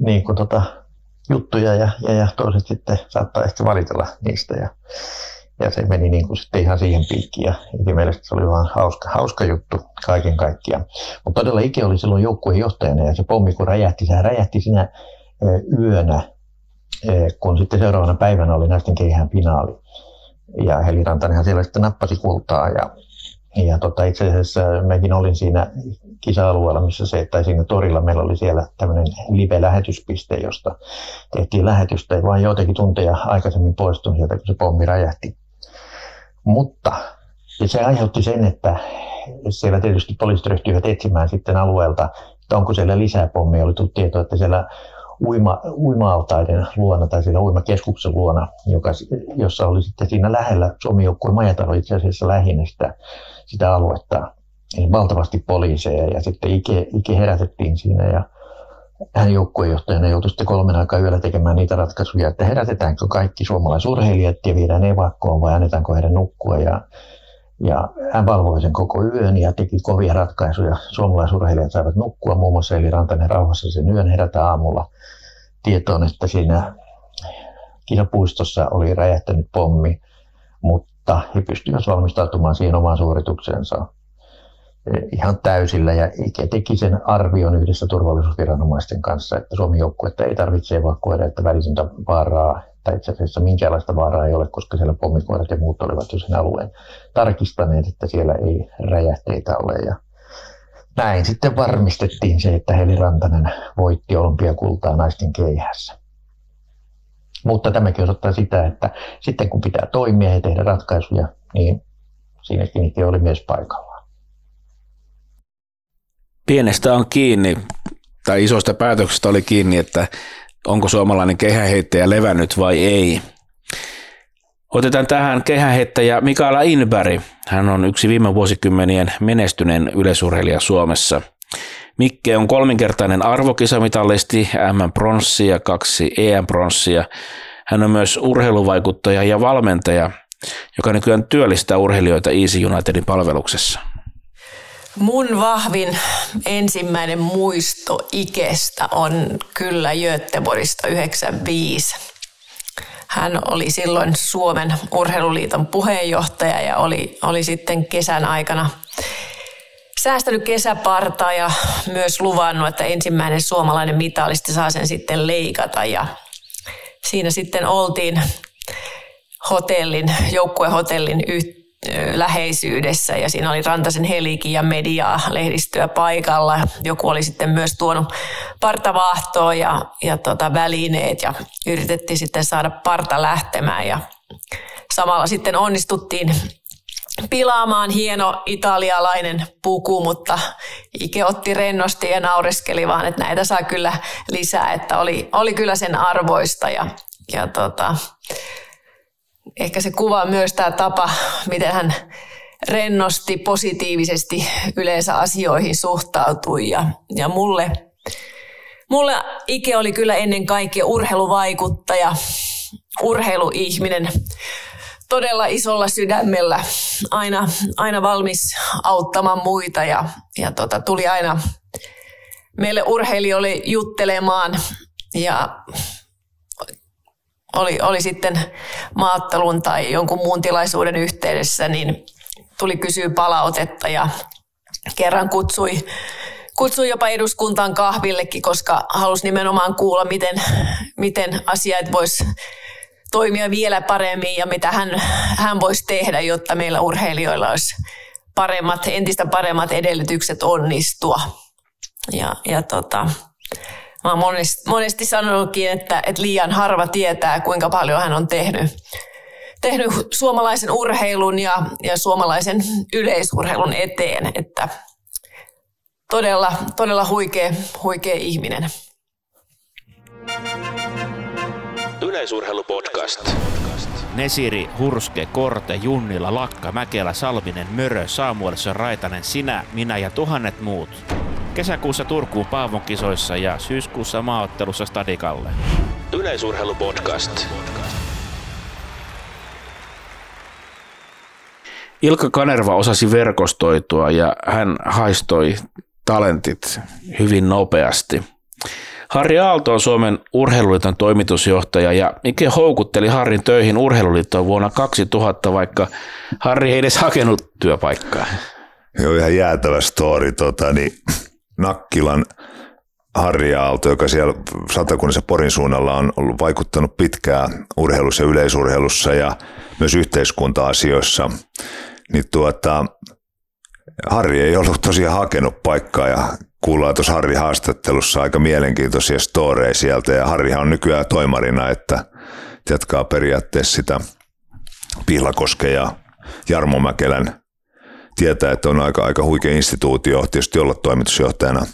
niin kuin tota, juttuja ja, ja, ja toiset sitten saattaa ehkä valitella niistä. Ja, ja se meni niin kuin sitten ihan siihen piikkiin ja Ike mielestä se oli vaan hauska, hauska juttu kaiken kaikkiaan. Mutta todella Ike oli silloin joukkueen johtajana ja se pommi kun räjähti, sehän räjähti siinä yönä, kun sitten seuraavana päivänä oli naisten keihään finaali. Ja Heli Rantanenhan siellä sitten nappasi kultaa ja ja tota, itse asiassa mäkin olin siinä kisa-alueella, missä se, tai siinä torilla meillä oli siellä tämmöinen live-lähetyspiste, josta tehtiin lähetystä ja joitakin tunteja aikaisemmin poistun sieltä, kun se pommi räjähti. Mutta ja se aiheutti sen, että siellä tietysti poliisit ryhtyivät etsimään sitten alueelta, että onko siellä lisää pommeja. Oli tullut tieto, että siellä uima, uima-altaiden luona tai siinä uimakeskuksen luona, joka, jossa oli sitten siinä lähellä Suomen joukkueen majatalo itse asiassa lähinnä sitä, sitä aluetta. Eli valtavasti poliiseja ja sitten Ike, Ike herätettiin siinä ja hän joukkueenjohtajana joutui sitten kolmen aikaa yöllä tekemään niitä ratkaisuja, että herätetäänkö kaikki suomalaisurheilijat ja viedään evakkoon vai annetaanko heidän nukkua. Ja, ja hän valvoi sen koko yön ja teki kovia ratkaisuja. Suomalaisurheilijat saivat nukkua, muun muassa Eli Rantanen rauhassa sen yön herätä aamulla tietoon, että siinä kisapuistossa oli räjähtänyt pommi, mutta he pystyivät valmistautumaan siihen omaan suoritukseensa ihan täysillä ja teki sen arvion yhdessä turvallisuusviranomaisten kanssa, että Suomen joukkuetta ei tarvitse evakuoida, että välisintä vaaraa tai itse asiassa minkäänlaista vaaraa ei ole, koska siellä pommikoirat ja muut olivat jo sen alueen tarkistaneet, että siellä ei räjähteitä ole ja näin sitten varmistettiin se, että Heli Rantanen voitti olympiakultaa naisten keihässä. Mutta tämäkin osoittaa sitä, että sitten kun pitää toimia ja tehdä ratkaisuja, niin siinäkin itse oli myös paikallaan. Pienestä on kiinni, tai isosta päätöksestä oli kiinni, että onko suomalainen kehäheittäjä levännyt vai ei. Otetaan tähän kehäheittäjä Mikaela Inberg. Hän on yksi viime vuosikymmenien menestyneen yleisurheilija Suomessa. Mikke on kolminkertainen arvokisamitalisti, M-pronssi ja kaksi EM-pronssia. Hän on myös urheiluvaikuttaja ja valmentaja, joka nykyään työllistää urheilijoita Easy Unitedin palveluksessa. Mun vahvin ensimmäinen muisto Ikestä on kyllä Göteborgista 95. Hän oli silloin Suomen urheiluliiton puheenjohtaja ja oli, oli sitten kesän aikana säästänyt kesäpartaa ja myös luvannut, että ensimmäinen suomalainen mitalisti saa sen sitten leikata. Ja siinä sitten oltiin hotellin, joukkuehotellin läheisyydessä. Ja siinä oli Rantasen Helikin ja mediaa, lehdistöä paikalla. Joku oli sitten myös tuonut partavaahtoa ja, ja tota välineet ja yritettiin sitten saada parta lähtemään. Ja samalla sitten onnistuttiin pilaamaan hieno italialainen puku, mutta Ike otti rennosti ja naureskeli vaan, että näitä saa kyllä lisää, että oli, oli kyllä sen arvoista. Ja, ja tota, ehkä se kuvaa myös tämä tapa, miten hän rennosti positiivisesti yleensä asioihin suhtautui. Ja, ja mulle, mulle Ike oli kyllä ennen kaikkea urheiluvaikuttaja, urheiluihminen, todella isolla sydämellä, aina, aina valmis auttamaan muita ja, ja tota, tuli aina meille urheilijoille juttelemaan ja oli, oli sitten maattelun tai jonkun muun tilaisuuden yhteydessä, niin tuli kysyä palautetta ja kerran kutsui, kutsui jopa eduskuntaan kahvillekin, koska halusi nimenomaan kuulla, miten, miten asiat vois toimia vielä paremmin ja mitä hän, hän voisi tehdä, jotta meillä urheilijoilla olisi paremmat, entistä paremmat edellytykset onnistua. Ja, ja tota, mä oon monesti, monesti sanonutkin, että, että liian harva tietää, kuinka paljon hän on tehnyt, tehnyt suomalaisen urheilun ja, ja suomalaisen yleisurheilun eteen. Että todella, todella huikea, huikea ihminen. Yleisurheilupodcast. Nesiri, Hurske, Korte, Junnila, Lakka, Mäkelä, Salminen, Mörö, Saamuelson, Raitanen, sinä, minä ja tuhannet muut. Kesäkuussa Turkuun Paavon kisoissa ja syyskuussa maaottelussa Stadikalle. Yleisurheilupodcast. Ilkka Kanerva osasi verkostoitua ja hän haistoi talentit hyvin nopeasti. Harri Aalto on Suomen urheiluliiton toimitusjohtaja ja Ike houkutteli Harrin töihin urheiluliittoon vuonna 2000, vaikka Harri ei edes hakenut työpaikkaa. Joo, ihan jäätävä story. Tota, niin, Nakkilan Harri Aalto, joka siellä Satakunnassa Porin suunnalla on ollut vaikuttanut pitkään urheilussa ja yleisurheilussa ja myös yhteiskunta-asioissa, niin tuota, Harri ei ollut tosiaan hakenut paikkaa ja kuullaan tuossa Harri haastattelussa aika mielenkiintoisia storeja sieltä ja Harrihan on nykyään toimarina, että jatkaa periaatteessa sitä Pihlakosken ja Jarmo Mäkelän tietää, että on aika, aika huikea instituutio tietysti olla toimitusjohtajana.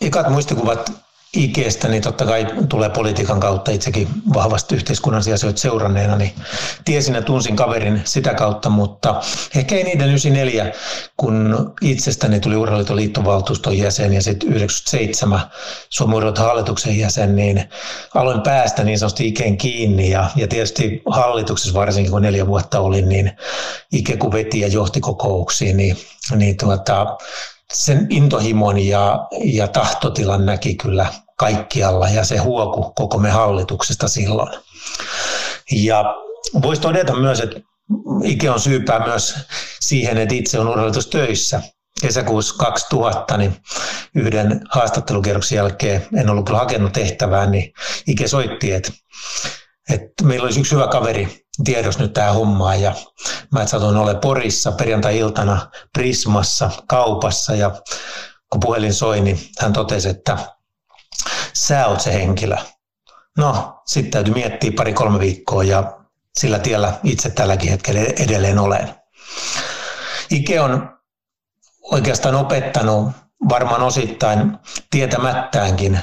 Ekat muistikuvat Ikestä, niin totta kai tulee politiikan kautta itsekin vahvasti yhteiskunnallisia asioita seuranneena, niin tiesin ja tunsin kaverin sitä kautta, mutta ehkä ei niiden 94, kun itsestäni tuli Urheiluliiton liittovaltuuston jäsen ja sitten 97 Suomen Urheiluliiton hallituksen jäsen, niin aloin päästä niin sanotusti Ikeen kiinni. Ja, ja tietysti hallituksessa varsinkin kun neljä vuotta olin, niin Ike kun veti ja johti kokouksiin, niin, niin tuota, sen intohimon ja, ja tahtotilan näki kyllä kaikkialla ja se huoku koko me hallituksesta silloin. Ja voisi todeta myös, että Ike on syypää myös siihen, että itse on urheilutustöissä. Kesäkuussa 2000 niin yhden haastattelukierroksen jälkeen, en ollut kyllä hakenut tehtävään, niin Ike soitti, että, että meillä olisi yksi hyvä kaveri tiedos nyt tämä homma ja mä satuin ole Porissa perjantai-iltana Prismassa kaupassa ja kun puhelin soi, niin hän totesi, että sä oot se henkilö. No, sitten täytyy miettiä pari-kolme viikkoa ja sillä tiellä itse tälläkin hetkellä edelleen olen. Ike on oikeastaan opettanut varmaan osittain tietämättäänkin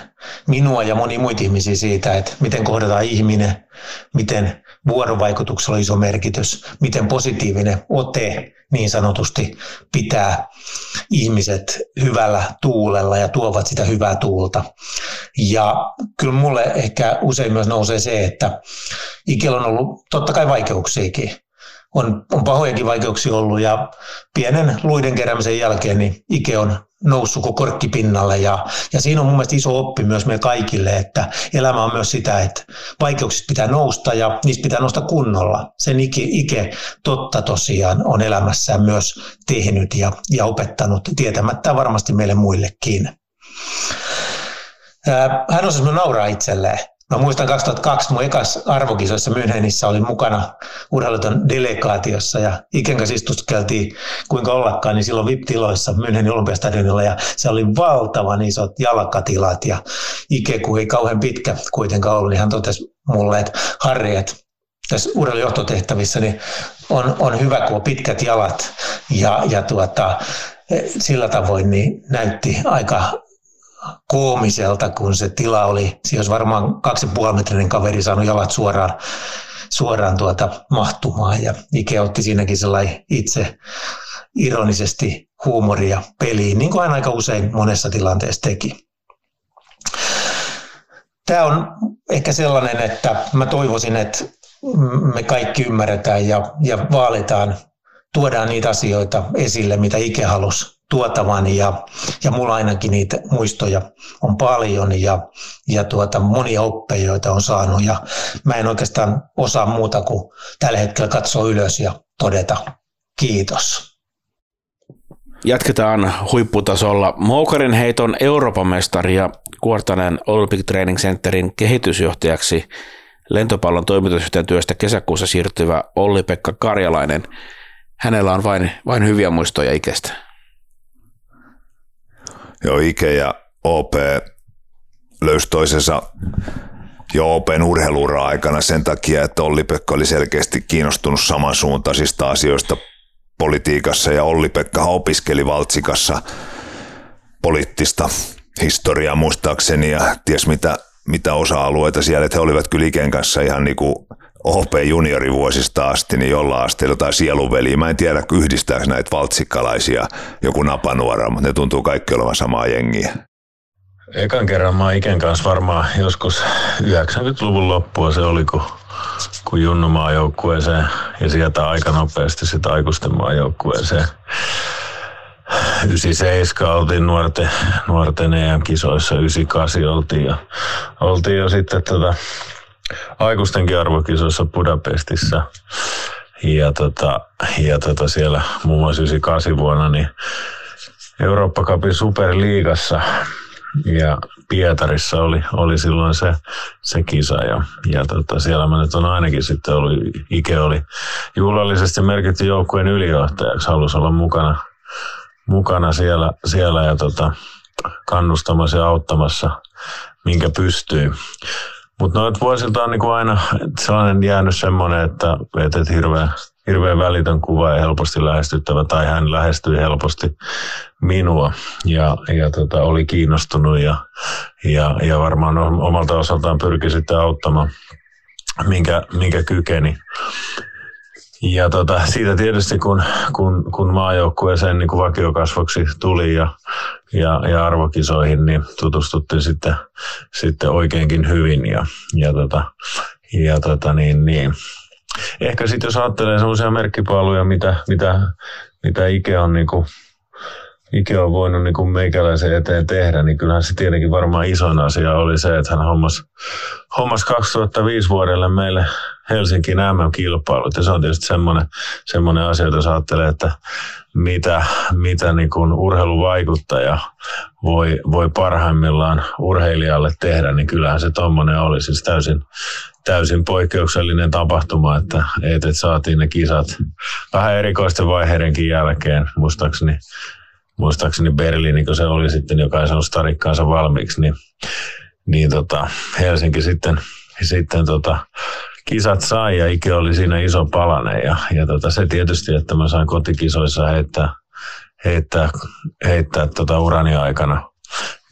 minua ja moni muita ihmisiä siitä, että miten kohdataan ihminen, miten vuorovaikutuksella on iso merkitys, miten positiivinen ote niin sanotusti pitää ihmiset hyvällä tuulella ja tuovat sitä hyvää tuulta. Ja kyllä mulle ehkä usein myös nousee se, että Ikel on ollut totta kai vaikeuksiakin on, on pahojakin vaikeuksia ollut ja pienen luiden keräämisen jälkeen niin Ike on noussut kuin korkkipinnalle ja, ja siinä on mun mielestä iso oppi myös meille kaikille, että elämä on myös sitä, että vaikeuksista pitää nousta ja niistä pitää nousta kunnolla. Sen Ike, Ike totta tosiaan on elämässään myös tehnyt ja, ja opettanut tietämättä varmasti meille muillekin. Hän osasi nauraa itselleen. Mä muistan 2002 mun ekas arvokisoissa Münchenissä olin mukana urheiluton delegaatiossa ja Iken kanssa istuskeltiin kuinka ollakaan, niin silloin VIP-tiloissa Münchenin olympiastadionilla ja se oli valtavan isot jalkatilat ja Ike, kun ei kauhean pitkä kuitenkaan ollut, niin hän totesi mulle, että Harri, että tässä urheilujohtotehtävissä niin on, on hyvä, kun on pitkät jalat ja, ja tuota, sillä tavoin niin näytti aika koomiselta, kun se tila oli, siinä olisi varmaan kaksi metrinen kaveri saanut jalat suoraan, suoraan tuota mahtumaan ja Ike otti siinäkin sellainen itse ironisesti huumoria peliin, niin kuin hän aika usein monessa tilanteessa teki. Tämä on ehkä sellainen, että mä toivoisin, että me kaikki ymmärretään ja, ja vaalitaan, tuodaan niitä asioita esille, mitä Ike halusi tuotavan ja, ja mulla ainakin niitä muistoja on paljon ja, ja tuota, monia oppeja, joita on saanut ja mä en oikeastaan osaa muuta kuin tällä hetkellä katsoa ylös ja todeta kiitos. Jatketaan huipputasolla. Moukarin heiton Euroopan mestari ja Kuortanen Olympic Training Centerin kehitysjohtajaksi lentopallon toimitusjohtajan työstä kesäkuussa siirtyvä Olli-Pekka Karjalainen. Hänellä on vain, vain hyviä muistoja ikästä. Joo, Ike ja OP löysi toisensa jo Open urheiluura aikana sen takia, että Olli-Pekka oli selkeästi kiinnostunut samansuuntaisista asioista politiikassa ja Olli-Pekka opiskeli Valtsikassa poliittista historiaa muistaakseni ja ties mitä, mitä osa-alueita siellä, että he olivat kyllä Iken kanssa ihan niin kuin OP juniorivuosista asti, niin jollain asteella jotain sieluveliä. Mä en tiedä, yhdistääkö näitä valtsikkalaisia joku napanuora, mutta ne tuntuu kaikki olevan samaa jengiä. Ekan kerran mä Iken kanssa varmaan joskus 90-luvun loppua se oli, kun, kun Junnu maajoukkueeseen ja sieltä aika nopeasti sitä aikuisten maajoukkueeseen. 97 oltiin nuorten, nuorten EM-kisoissa, 98 oltiin jo, oltiin jo sitten tota, aikuistenkin arvokisoissa Budapestissa. Ja, tota, ja tota siellä muun muassa 98 vuonna niin Eurooppa Cupin Superliigassa ja Pietarissa oli, oli silloin se, se kisa ja, ja tota, siellä mä nyt on ainakin sitten ollut, Ike oli juhlallisesti merkitty joukkueen ylijohtajaksi, halusi olla mukana, mukana siellä, siellä ja tota, kannustamassa ja auttamassa, minkä pystyy. Mutta noit vuosilta on niinku aina sellainen jäänyt semmoinen, että vetet hirveän, hirveän välitön kuva ja helposti lähestyttävä, tai hän lähestyi helposti minua ja, ja tota, oli kiinnostunut ja, ja, ja varmaan omalta osaltaan pyrki sitten auttamaan, minkä, minkä kykeni. Ja tota, siitä tietysti kun, kun, kun maajoukkueeseen niin kuin vakiokasvoksi tuli ja, ja, ja arvokisoihin, niin tutustuttiin sitten, sitten oikeinkin hyvin. Ja, ja, tota, ja tota, niin, niin. Ehkä sitten jos ajattelee sellaisia merkkipaaluja, mitä, mitä, mitä Ike on niin kuin Ike on voinut niin kuin meikäläisen eteen tehdä, niin kyllähän se tietenkin varmaan isoin asia oli se, että hän hommas, hommas 2005 vuodelle meille Helsinkin MM-kilpailut. Ja se on tietysti semmoinen, semmoinen asia, jos ajattelee, että mitä, mitä niin kuin urheiluvaikuttaja voi, voi parhaimmillaan urheilijalle tehdä, niin kyllähän se tuommoinen oli siis täysin, täysin poikkeuksellinen tapahtuma, että, että saatiin ne kisat vähän erikoisten vaiheidenkin jälkeen, muistaakseni muistaakseni Berliini, kun se oli sitten, joka ei saanut starikkaansa valmiiksi, niin, niin tota, Helsinki sitten, sitten tota, kisat sai ja Ike oli siinä iso palane ja, ja tota, se tietysti, että mä sain kotikisoissa heittää, heittää, heittää tota urani aikana,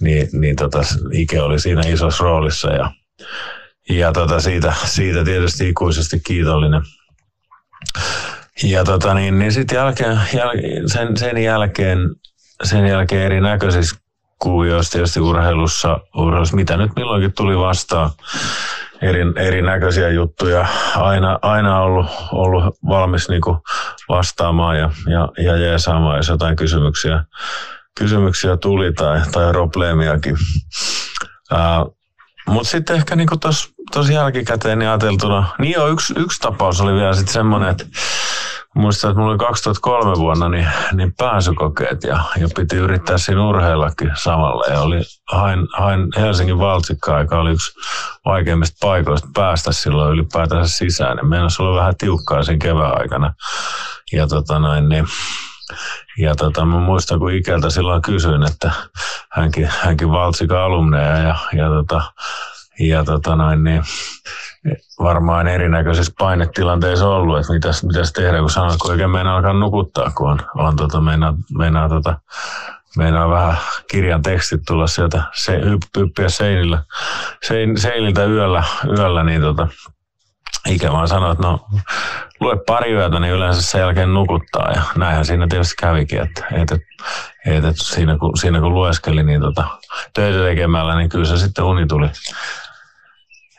niin, niin tota, Ike oli siinä isossa roolissa ja, ja tota, siitä, siitä tietysti ikuisesti kiitollinen. Ja tota, niin, niin sitten jälkeen, jäl, sen, sen jälkeen sen jälkeen erinäköisissä kuvioissa tietysti urheilussa, urheilussa, mitä nyt milloinkin tuli vastaan, eri, erinäköisiä juttuja. Aina, aina ollut, ollut valmis niin vastaamaan ja, ja, ja jeesaamaan, jos jotain kysymyksiä, kysymyksiä tuli tai, tai probleemiakin. Mutta sitten ehkä niin tuossa jälkikäteen niin ajateltuna, niin jo yksi, yksi tapaus oli vielä sitten semmoinen, että muistan, että mulla oli 2003 vuonna niin, niin pääsykokeet ja, ja piti yrittää siinä urheillakin samalla. Ja oli, hain, hain Helsingin valtsikkaa, joka oli yksi vaikeimmista paikoista päästä silloin ylipäätänsä sisään. Niin meinasi olla vähän tiukkaa siinä kevään aikana. Ja tota noin, niin, ja tota, mä muistan, kun Ikeltä silloin kysyin, että hänkin, hänkin valtsika alumneja ja, ja, tota, ja tota noin, niin, varmaan erinäköisissä painetilanteissa ollut, että mitäs, mitäs tehdä, kun sanoo, kun oikein meinaa alkaa nukuttaa, kun on, on tota, meinaa, meinaa, tota, meinaa vähän kirjan tekstit tulla sieltä se, hyppiä seinillä, sein, seiniltä yöllä, yöllä niin tota, ikä vaan sanoi, että no lue pari yötä, niin yleensä sen jälkeen nukuttaa. Ja näinhän siinä tietysti kävikin, että, että, että siinä, kun, siinä kun lueskeli niin tota, töitä tekemällä, niin kyllä se sitten uni tuli,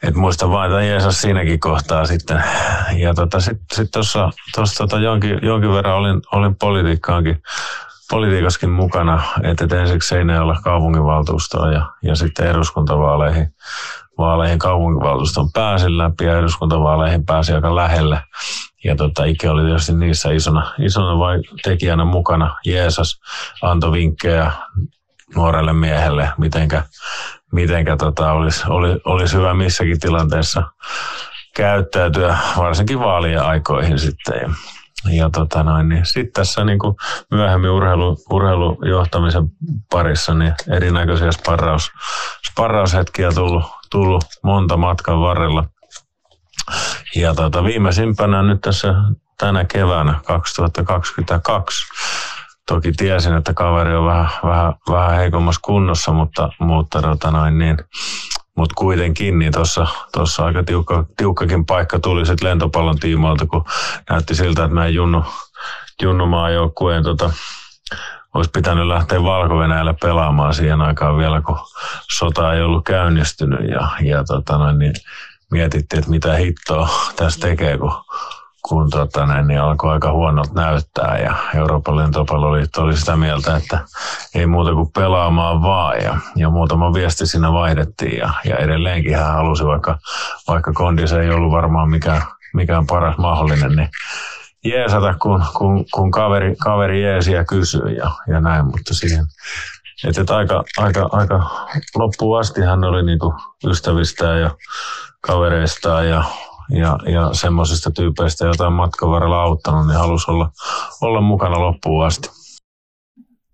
et muista vain, että Jeesus siinäkin kohtaa sitten. Ja tota, sitten sit tuossa tota jonkin, jonkin verran olin, olin politiikkaankin, politiikaskin mukana, että ensiksi Seinäjoella kaupunginvaltuustoon ja, ja sitten eduskuntavaaleihin vaaleihin kaupunginvaltuuston pääsin läpi ja eduskuntavaaleihin pääsi aika lähelle. Ja tota, Ike oli tietysti niissä isona, isona vai tekijänä mukana. Jeesus antoi vinkkejä nuorelle miehelle, mitenkä, mitenkä tota, olisi, olisi, olisi hyvä missäkin tilanteessa käyttäytyä, varsinkin vaalien aikoihin sitten. Ja, ja tota noin, niin sitten tässä niin kuin myöhemmin urheilu, urheilujohtamisen parissa niin erinäköisiä sparraus, sparraushetkiä tullut, tullut monta matkan varrella. Ja tota, viimeisimpänä nyt tässä tänä keväänä 2022 toki tiesin, että kaveri on vähän, vähän, vähän heikommassa kunnossa, mutta, mutta tota noin, niin, mutta kuitenkin niin tuossa aika tiukka, tiukkakin paikka tuli sitten lentopallon tiimoilta, kun näytti siltä, että meidän junnu, junnumaan joukkueen tota, olisi pitänyt lähteä valko pelaamaan siihen aikaan vielä, kun sota ei ollut käynnistynyt ja, ja tota niin mietittiin, että mitä hittoa tässä tekee, kun kun tota, näin, niin alkoi aika huonolta näyttää ja Euroopan lentopalloliitto oli sitä mieltä, että ei muuta kuin pelaamaan vaan ja, ja muutama viesti siinä vaihdettiin ja, ja edelleenkin hän halusi, vaikka, vaikka kondis ei ollut varmaan mikään, mikään paras mahdollinen, niin jeesata, kun, kun, kun kaveri, kaveri jeesiä kysyy ja, ja näin, mutta siihen että et aika, aika, aika loppuun asti hän oli niinku ystävistään ja kavereistaan ja ja, ja semmoisista tyypeistä, joita on matkan varrella auttanut, niin halusi olla, olla mukana loppuun asti.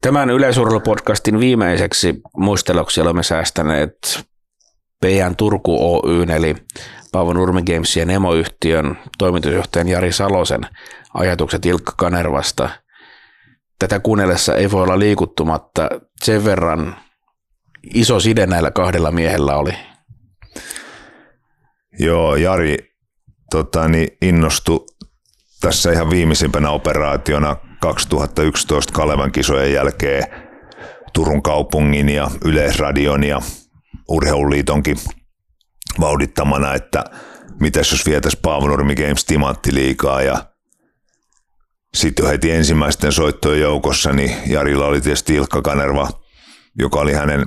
Tämän yleisurheilupodcastin viimeiseksi muisteluksi olemme säästäneet PN Turku Oyn eli Paavo Nurmi Gamesien emoyhtiön toimitusjohtajan Jari Salosen ajatukset Ilkka Kanervasta. Tätä kuunnellessa ei voi olla liikuttumatta. Sen verran iso side näillä kahdella miehellä oli. Joo, Jari tota, niin innostui tässä ihan viimeisimpänä operaationa 2011 Kalevan kisojen jälkeen Turun kaupungin ja Yleisradion ja Urheiluliitonkin vauhdittamana, että mitäs jos vietäisiin Paavonurmi Games liikaa ja sitten jo heti ensimmäisten soittojen joukossa, niin Jarilla oli tietysti Ilkka Kanerva, joka oli hänen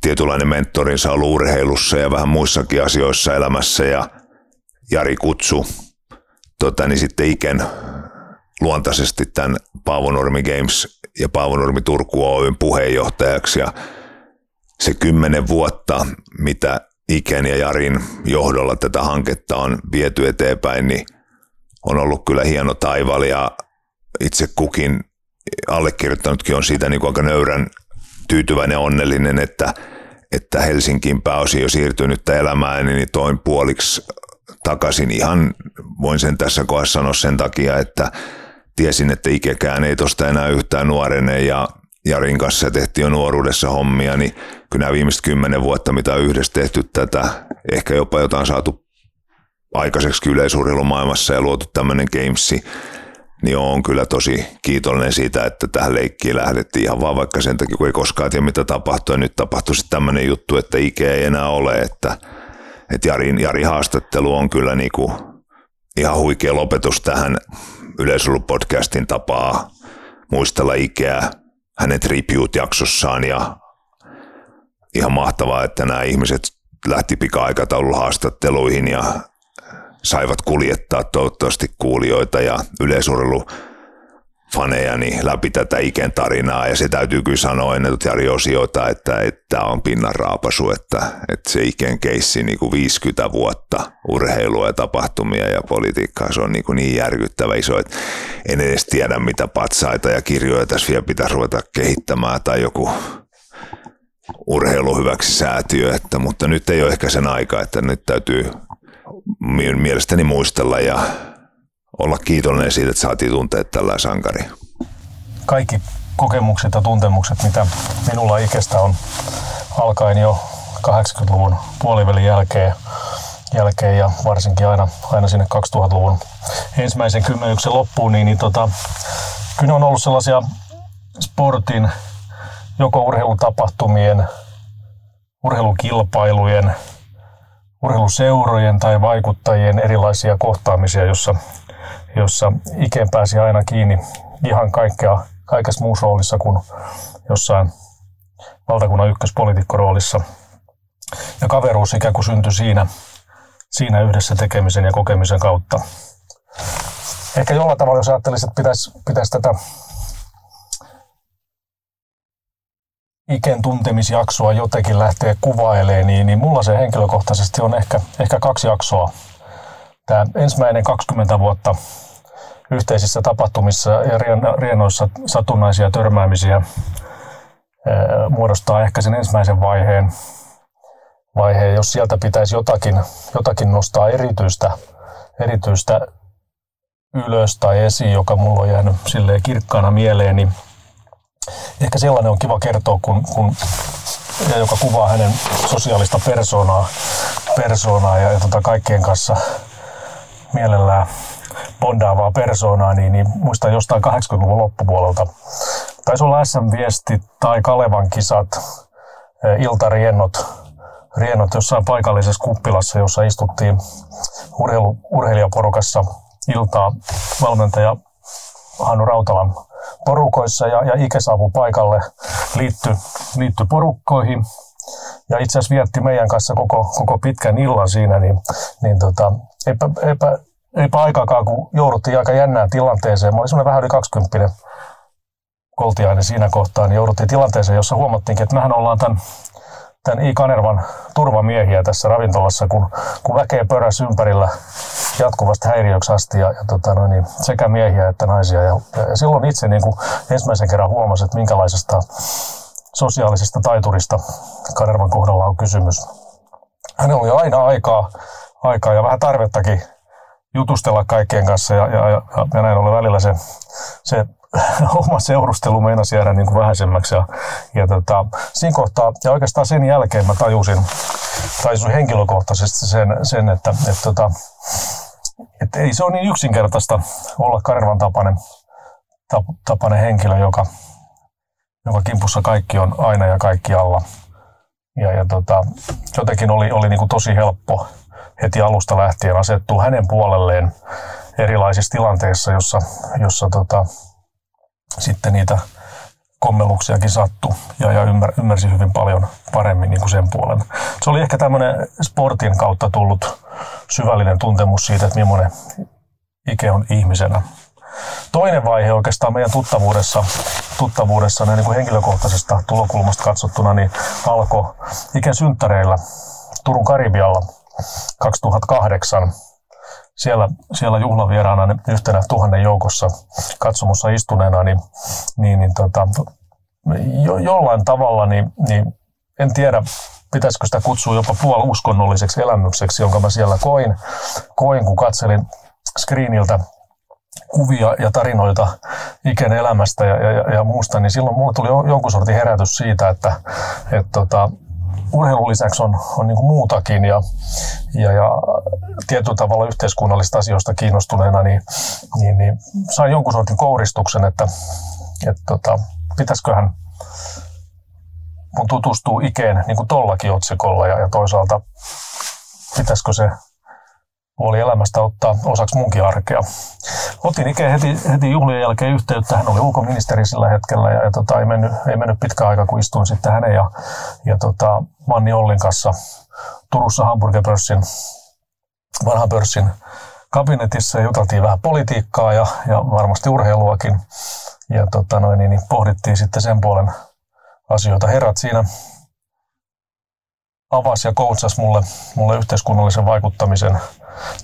tietynlainen mentorinsa ollut urheilussa ja vähän muissakin asioissa elämässä ja Jari Kutsu tota, niin sitten Iken luontaisesti tämän Paavo Nurmi Games ja Paavo Nurmi Turku Oyn puheenjohtajaksi. Ja se kymmenen vuotta, mitä Iken ja Jarin johdolla tätä hanketta on viety eteenpäin, niin on ollut kyllä hieno taival ja itse kukin allekirjoittanutkin on siitä niin kuin aika nöyrän tyytyväinen ja onnellinen, että, että Helsinkiin pääosin jo siirtynyttä elämää, niin toin puoliksi takaisin ihan, voin sen tässä kohdassa sanoa sen takia, että tiesin, että ikäkään ei tosta enää yhtään nuorene ja Jarin kanssa tehtiin jo nuoruudessa hommia, niin kyllä nämä viimeiset kymmenen vuotta, mitä on yhdessä tehty tätä, ehkä jopa jotain saatu aikaiseksi yleisurheilumaailmassa ja luotu tämmöinen gamesi, niin on kyllä tosi kiitollinen siitä, että tähän leikkiin lähdettiin ihan vaan vaikka sen takia, kun ei koskaan tiedä mitä tapahtuu. Ja nyt tapahtui sitten tämmöinen juttu, että ikä ei enää ole, että että Jarin, Jari haastattelu on kyllä niinku ihan huikea lopetus tähän yleisulupodcastin tapaa muistella ikää hänen tribute-jaksossaan ja ihan mahtavaa, että nämä ihmiset lähti pika-aikataululla haastatteluihin ja saivat kuljettaa toivottavasti kuulijoita ja yleisurheilu fanejani läpi tätä Iken tarinaa. Ja se täytyy kyllä sanoa ennen Jari Osiota, että tämä on pinnan raapasu, että, että se Iken keissi niin kuin 50 vuotta urheilua ja tapahtumia ja politiikkaa, se on niin, kuin niin järkyttävä iso, että en edes tiedä mitä patsaita ja kirjoja tässä vielä pitäisi ruveta kehittämään tai joku urheilu hyväksi säätiö, että, mutta nyt ei ole ehkä sen aika, että nyt täytyy mielestäni muistella ja olla kiitollinen siitä, että saatiin tuntea tällä sankari. Kaikki kokemukset ja tuntemukset, mitä minulla ikästä on alkaen jo 80-luvun puolivälin jälkeen, jälkeen ja varsinkin aina, aina sinne 2000-luvun ensimmäisen kymmenyksen loppuun, niin, niin tota, kyllä on ollut sellaisia sportin, joko urheilutapahtumien, urheilukilpailujen, urheiluseurojen tai vaikuttajien erilaisia kohtaamisia, jossa jossa ikeen pääsi aina kiinni ihan kaikkea, kaikessa muussa roolissa kuin jossain valtakunnan ykköspolitiikkoroolissa. Ja kaveruus ikään kuin syntyi siinä, siinä yhdessä tekemisen ja kokemisen kautta. Ehkä jollain tavalla, jos ajattelisi, että pitäisi, pitäisi tätä Iken tuntemisjaksoa jotenkin lähtee kuvailemaan, niin, niin mulla se henkilökohtaisesti on ehkä, ehkä kaksi jaksoa. Tämä ensimmäinen 20 vuotta yhteisissä tapahtumissa ja rienoissa satunnaisia törmäämisiä muodostaa ehkä sen ensimmäisen vaiheen, vaiheen jos sieltä pitäisi jotakin, jotakin nostaa erityistä, erityistä ylös tai esiin, joka mulla on jäänyt silleen kirkkaana mieleen, niin ehkä sellainen on kiva kertoa, kun, kun joka kuvaa hänen sosiaalista persoonaa, persoonaa ja, ja tota kaikkien kanssa mielellään bondaavaa persoonaa, niin, niin muistan jostain 80-luvun loppupuolelta. Taisi olla SM-viesti tai Kalevan kisat, eh, iltariennot, riennot jossain paikallisessa kuppilassa, jossa istuttiin urheilu, urheilijaporukassa iltaa valmentaja Hannu Rautalan porukoissa ja, ja Ike saapui paikalle, liittyi, liittyi porukkoihin ja itse asiassa vietti meidän kanssa koko, koko pitkän illan siinä, niin, niin tota, eipä, eipä, eipä aikaakaan, kun jouduttiin aika jännään tilanteeseen. Mä olin semmoinen vähän yli 20 koltiainen siinä kohtaa, niin jouduttiin tilanteeseen, jossa huomattiin, että mehän ollaan tämän, tämän I. Kanervan turvamiehiä tässä ravintolassa, kun, kun väkeä pöräsi ympärillä jatkuvasti häiriöksi asti ja, ja tota noin, niin sekä miehiä että naisia. Ja, ja silloin itse niin kuin ensimmäisen kerran huomasin, että minkälaisesta sosiaalisesta taiturista Kanervan kohdalla on kysymys. Hänellä oli aina aikaa, aikaa ja vähän tarvettakin jutustella kaikkien kanssa ja, ja, ja, ja näin ollen välillä se, se *laughs* oma seurustelu meinasi jäädä niin vähäisemmäksi. Ja, ja tota, siinä kohtaa, ja oikeastaan sen jälkeen mä tajusin, tajusin henkilökohtaisesti sen, sen että, että, tota, että ei se ole niin yksinkertaista olla Karvan tapainen, tapainen henkilö, joka, joka kimpussa kaikki on aina ja kaikki alla. Ja, ja tota, jotenkin oli, oli niin kuin tosi helppo heti alusta lähtien asettua hänen puolelleen erilaisissa tilanteissa, jossa, jossa tota, sitten niitä kommeluksiakin sattu ja, ja ymmär, ymmärsi hyvin paljon paremmin niin kuin sen puolen. Se oli ehkä tämmöinen sportin kautta tullut syvällinen tuntemus siitä, että millainen Ike on ihmisenä. Toinen vaihe oikeastaan meidän tuttavuudessa, tuttavuudessa niin kuin henkilökohtaisesta tulokulmasta katsottuna, niin alkoi Iken synttäreillä Turun Karibialla 2008 siellä, siellä juhlavieraana yhtenä tuhannen joukossa katsomussa istuneena, niin, niin, niin tota, jo, jollain tavalla, niin, niin en tiedä, pitäisikö sitä kutsua jopa puoluskonnolliseksi elämykseksi, jonka mä siellä koin, koin kun katselin screeniltä kuvia ja tarinoita Iken elämästä ja, ja, ja muusta, niin silloin mulle tuli jonkun sortin herätys siitä, että et tota, urheilun lisäksi on, on niin kuin muutakin ja, ja, ja tietyllä tavalla yhteiskunnallisista asioista kiinnostuneena, niin, niin, niin sain jonkun sortin kouristuksen, että, että tota, pitäisiköhän mun tutustua ikeen niin kuin tollakin otsikolla ja, ja toisaalta pitäisikö se puoli elämästä ottaa osaksi munkin arkea. Otin Ike heti, heti juhlien jälkeen yhteyttä. Hän oli ulkoministeri sillä hetkellä ja, ja tota, ei, mennyt, ei mennyt pitkä aika, kun istuin sitten hänen ja, ja tota, Manni Ollin kanssa Turussa Hamburger-pörssin, vanhan pörssin kabinetissa ja juteltiin vähän politiikkaa ja, ja varmasti urheiluakin. Ja tota noin, niin, niin pohdittiin sitten sen puolen asioita. Herrat siinä avasi ja koutsasi mulle, mulle yhteiskunnallisen vaikuttamisen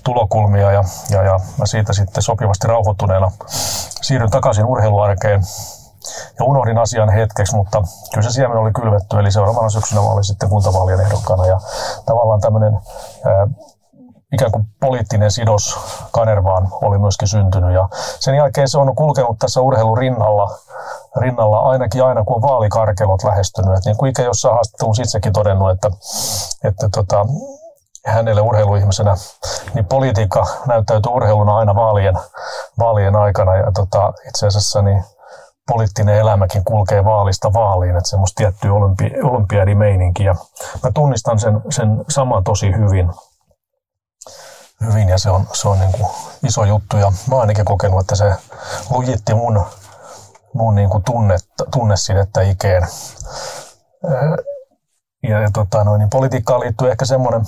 tulokulmia ja, ja, ja mä siitä sitten sopivasti rauhoittuneena siirryn takaisin urheiluarkeen. Ja unohdin asian hetkeksi, mutta kyllä se siemen oli kylvetty, eli seuraavana syksynä mä olin sitten kuntavaalien ehdokkaana. Ja tavallaan tämmöinen ää, ikään kuin poliittinen sidos Kanervaan oli myöskin syntynyt. Ja sen jälkeen se on kulkenut tässä urheilun rinnalla, rinnalla ainakin aina kun on vaalikarkelot lähestynyt. niin kuin Ike jossain haastattelussa itsekin todennut, että, että tota, hänelle urheiluihmisenä, niin politiikka näyttäytyy urheiluna aina vaalien, vaalien aikana. Ja tota, itse asiassa niin poliittinen elämäkin kulkee vaalista vaaliin, että semmoista tiettyä olympi, olympiadimeininkiä. Mä tunnistan sen, sen saman tosi hyvin. hyvin ja se on, se on niin kuin iso juttu. Ja mä oon ainakin kokenut, että se lujitti mun, mun niin kuin tunne, tunnesidettä ikeen. Ja, ja tota, no, niin politiikkaan liittyy ehkä semmoinen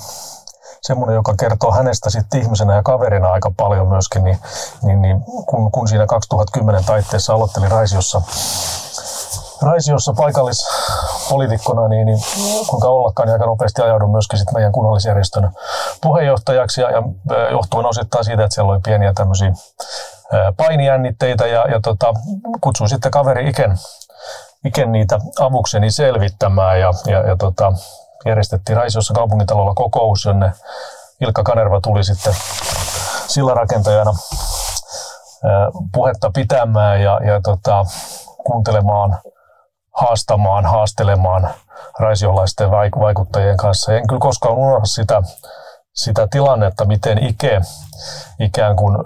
semmoinen, joka kertoo hänestä sitten ihmisenä ja kaverina aika paljon myöskin, niin, niin, niin kun, kun siinä 2010 taitteessa aloitteli Raisiossa Raisiossa paikallispolitikkona, niin, niin kuinka ollakaan, niin aika nopeasti ajaudun myöskin sit meidän kunnallisjärjestön puheenjohtajaksi ja, ja johtuen osittain siitä, että siellä oli pieniä tämmöisiä painijännitteitä ja, ja tota, kutsuin sitten kaveri Iken, Iken niitä avukseni selvittämään ja, ja, ja tota, järjestettiin Raisiossa kaupungintalolla kokous, jonne Ilkka Kanerva tuli sitten sillä rakentajana puhetta pitämään ja, ja tota, kuuntelemaan, haastamaan, haastelemaan raisiolaisten vaikuttajien kanssa. En kyllä koskaan unohda sitä, sitä tilannetta, miten Ike ikään kuin ö,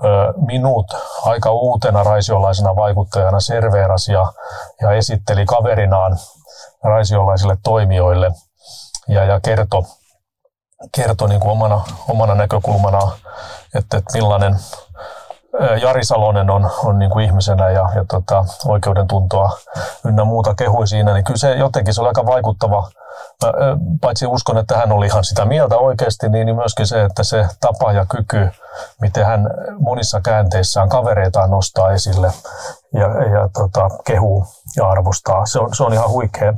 minut aika uutena raisiolaisena vaikuttajana serveerasi ja, ja esitteli kaverinaan raisiolaisille toimijoille ja, ja kertoi kertoi niin kuin omana, omana näkökulmana, että, että millainen Jari Salonen on, on niin kuin ihmisenä ja, ja tota, oikeudentuntoa ynnä muuta kehui siinä, niin kyllä se jotenkin se oli aika vaikuttava. Mä, paitsi uskon, että hän oli ihan sitä mieltä oikeasti, niin, niin myöskin se, että se tapa ja kyky, miten hän monissa käänteissään kavereitaan nostaa esille ja, ja tota, kehuu ja arvostaa. Se on, se on ihan huikea,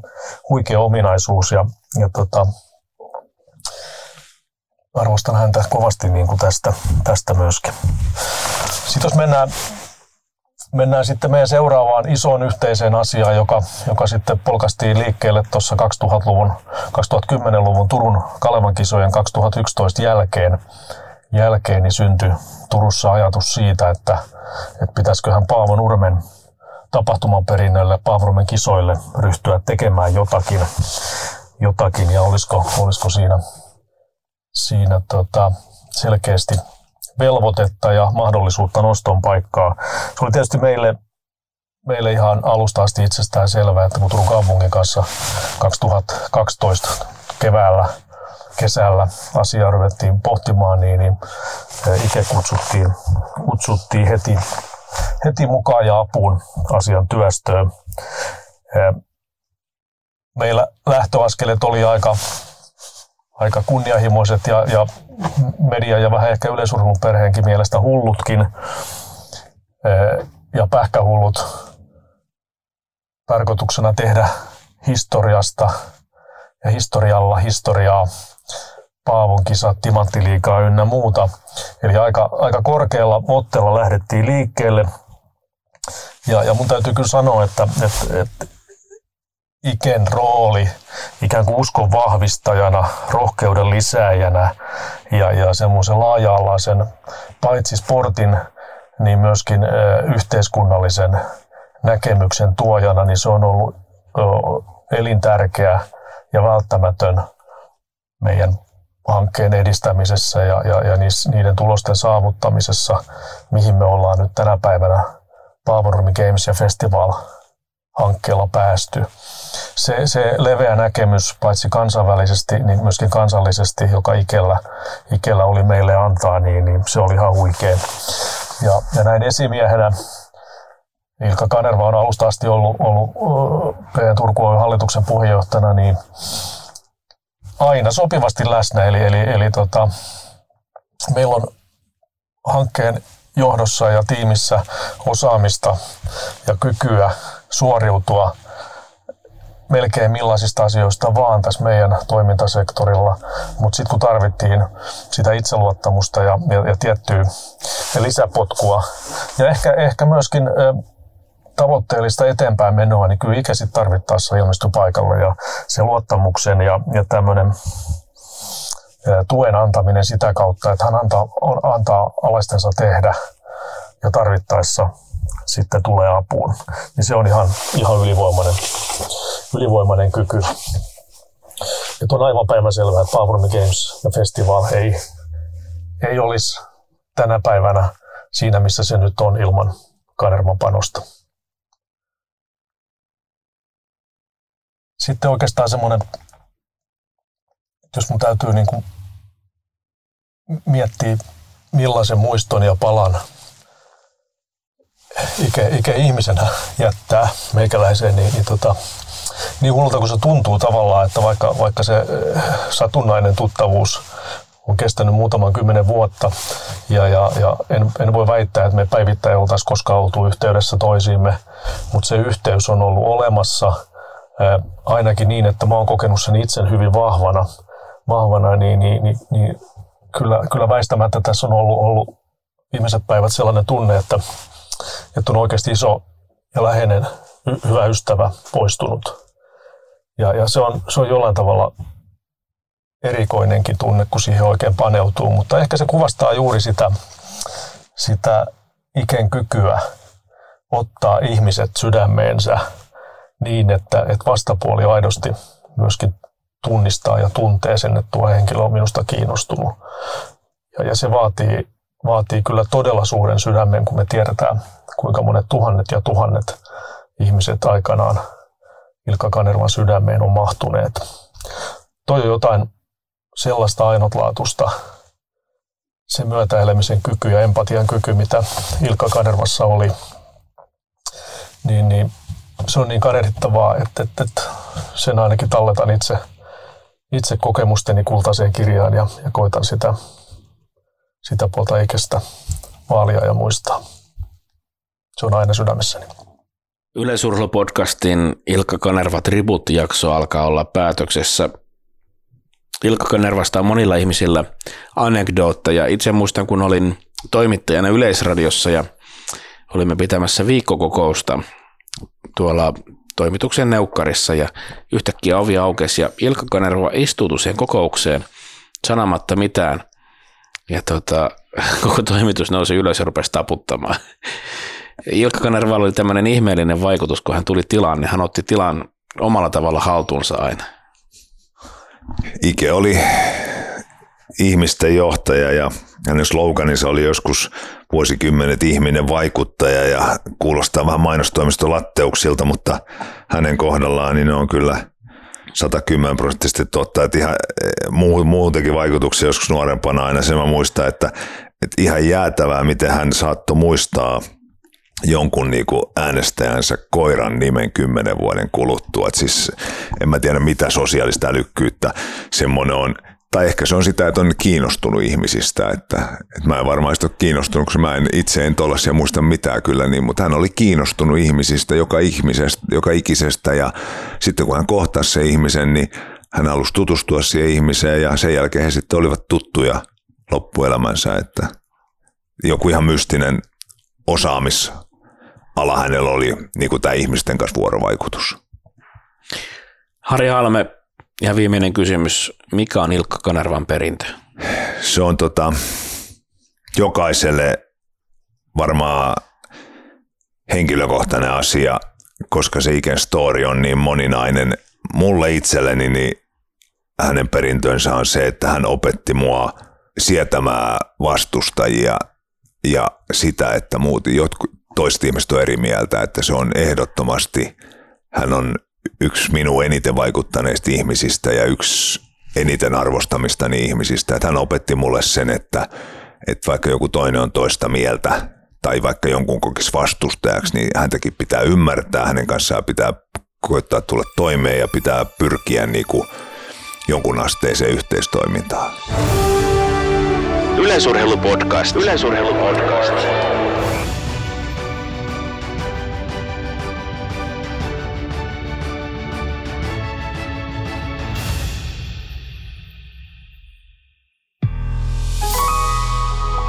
huikea ominaisuus ja, ja tota, arvostan häntä kovasti niin kuin tästä, tästä myöskin. Sitten jos mennään, mennään sitten meidän seuraavaan isoon yhteiseen asiaan, joka, joka sitten polkastiin liikkeelle tuossa 2000-luvun, 2010-luvun Turun Kalevan kisojen 2011 jälkeen, jälkeen niin syntyi Turussa ajatus siitä, että, että pitäisiköhän Paavo Nurmen tapahtumaperinnölle Paavo kisoille ryhtyä tekemään jotakin, jotakin ja olisiko, olisiko siinä siinä tota, selkeästi velvoitetta ja mahdollisuutta noston paikkaa. Se oli tietysti meille, meille ihan alusta asti itsestään selvää, että kun Turun kaupungin kanssa 2012 keväällä kesällä asiaa ruvettiin pohtimaan, niin, niin itse kutsuttiin, kutsuttiin heti, heti mukaan ja apuun asian työstöön. Meillä lähtöaskeleet oli aika aika kunnianhimoiset ja, ja media ja vähän ehkä yleisurheilun perheenkin mielestä hullutkin ja pähkähullut tarkoituksena tehdä historiasta ja historialla historiaa, Paavon kisat, Timanttiliikaa ynnä muuta. Eli aika, aika korkealla otteella lähdettiin liikkeelle. Ja, ja mun täytyy kyllä sanoa, että, että, että Iken rooli ikään kuin uskon vahvistajana, rohkeuden lisääjänä ja, ja semmoisen laaja-alaisen paitsi sportin, niin myöskin yhteiskunnallisen näkemyksen tuojana, niin se on ollut elintärkeä ja välttämätön meidän hankkeen edistämisessä ja, ja, ja niiden tulosten saavuttamisessa, mihin me ollaan nyt tänä päivänä Paavormi Games ja Festival hankkeella päästy. Se, se leveä näkemys paitsi kansainvälisesti, niin myöskin kansallisesti, joka Ikellä, Ikellä oli meille antaa, niin, niin se oli ihan huikea. Ja, ja näin esimiehenä Ilkka Kanerva on alusta asti ollut, ollut P. Turku hallituksen puheenjohtajana, niin aina sopivasti läsnä. Eli, eli, eli tota, meillä on hankkeen johdossa ja tiimissä osaamista ja kykyä suoriutua melkein millaisista asioista vaan tässä meidän toimintasektorilla, mutta sitten kun tarvittiin sitä itseluottamusta ja, ja, ja tiettyä lisäpotkua ja ehkä, ehkä myöskin tavoitteellista eteenpäin menoa, niin kyllä ikä sitten tarvittaessa ilmestyi paikalle. Ja se luottamuksen ja, ja tämmöinen tuen antaminen sitä kautta, että hän antaa, antaa alaistensa tehdä ja tarvittaessa sitten tulee apuun. Niin se on ihan, ihan ylivoimainen, ylivoimainen kyky. Nyt on aivan päivänselvää, että Pavrumi Games ja Festival ei, ei olisi tänä päivänä siinä, missä se nyt on ilman Kanerman panosta. Sitten oikeastaan semmoinen, jos mun täytyy niin kuin miettiä, millaisen muiston ja palan ikä, ikä ihmisenä jättää meikäläiseen, niin, niin, tota, niin hullulta kuin se tuntuu tavallaan, että vaikka, vaikka se eh, satunnainen tuttavuus on kestänyt muutaman kymmenen vuotta ja, ja, ja en, en voi väittää, että me päivittäin oltaisiin koskaan oltu yhteydessä toisiimme, mutta se yhteys on ollut olemassa ää, ainakin niin, että mä oon kokenut sen itse hyvin vahvana, vahvana niin, niin, niin, niin kyllä, kyllä väistämättä tässä on ollut, ollut viimeiset päivät sellainen tunne, että, että on oikeasti iso ja läheinen hyvä ystävä poistunut. Ja, ja se, on, se on jollain tavalla erikoinenkin tunne, kun siihen oikein paneutuu, mutta ehkä se kuvastaa juuri sitä, sitä iken kykyä ottaa ihmiset sydämeensä niin, että, että vastapuoli aidosti myöskin tunnistaa ja tuntee sen, että tuo henkilö on minusta kiinnostunut. Ja, ja se vaatii, vaatii kyllä todella suuren sydämen, kun me tiedetään, kuinka monet tuhannet ja tuhannet ihmiset aikanaan Ilkka Kanervan sydämeen on mahtuneet. Toi on jotain sellaista ainutlaatusta, se myötäelämisen kyky ja empatian kyky, mitä Ilkka Kanervassa oli, niin, niin se on niin kadehdittavaa, että, että, että sen ainakin talletan itse, itse kokemusteni kultaiseen kirjaan ja, ja koitan sitä, sitä puolta ikästä vaalia ja muistaa. Se on aina sydämessäni. Yleisurheilupodcastin Ilkka Kanerva Tribut-jakso alkaa olla päätöksessä. Ilkka Kanervasta on monilla ihmisillä anekdootteja. Itse muistan, kun olin toimittajana Yleisradiossa ja olimme pitämässä viikkokokousta tuolla toimituksen neukkarissa ja yhtäkkiä ovi aukesi ja Ilkka Kanerva istuutui siihen kokoukseen sanomatta mitään. Ja tota, *laughs* koko toimitus nousi ylös ja rupesi taputtamaan. Ilkka Kanervalla oli tämmöinen ihmeellinen vaikutus, kun hän tuli tilaan, niin hän otti tilan omalla tavalla haltuunsa aina. Ike oli ihmisten johtaja ja hänen sloganinsa oli joskus vuosikymmenet ihminen vaikuttaja ja kuulostaa vähän mainostoimiston latteuksilta, mutta hänen kohdallaan niin ne on kyllä 110 prosenttisesti totta, että ihan muu, muutenkin vaikutuksia joskus nuorempana aina se mä muistan, että, että ihan jäätävää, miten hän saattoi muistaa – jonkun niin kuin äänestäjänsä koiran nimen kymmenen vuoden kuluttua. Et siis en mä tiedä mitä sosiaalista älykkyyttä semmoinen on. Tai ehkä se on sitä, että on kiinnostunut ihmisistä, että, että mä en varmaan ole kiinnostunut, koska mä en itse en tollasia muista mitään kyllä niin, mutta hän oli kiinnostunut ihmisistä, joka, ihmisestä, joka ikisestä ja sitten kun hän kohtasi se ihmisen, niin hän halusi tutustua siihen ihmiseen ja sen jälkeen he sitten olivat tuttuja loppuelämänsä, että joku ihan mystinen osaamis ala hänellä oli niin kuin tämä ihmisten kanssa vuorovaikutus. Harri Halme, ja viimeinen kysymys. Mikä on Ilkka Kanervan perintö? Se on tota, jokaiselle varmaan henkilökohtainen asia, koska se iken story on niin moninainen. Mulle itselleni niin hänen perintönsä on se, että hän opetti mua sietämään vastustajia ja sitä, että muut, jotkut, toiset ihmiset on eri mieltä, että se on ehdottomasti, hän on yksi minun eniten vaikuttaneista ihmisistä ja yksi eniten arvostamistani ihmisistä. Että hän opetti mulle sen, että, että vaikka joku toinen on toista mieltä tai vaikka jonkun kokisi vastustajaksi, niin häntäkin pitää ymmärtää, hänen kanssaan pitää koittaa tulla toimeen ja pitää pyrkiä niin kuin jonkun asteiseen yhteistoimintaan. Yleisurheilupodcast. Yleisurheilupodcast.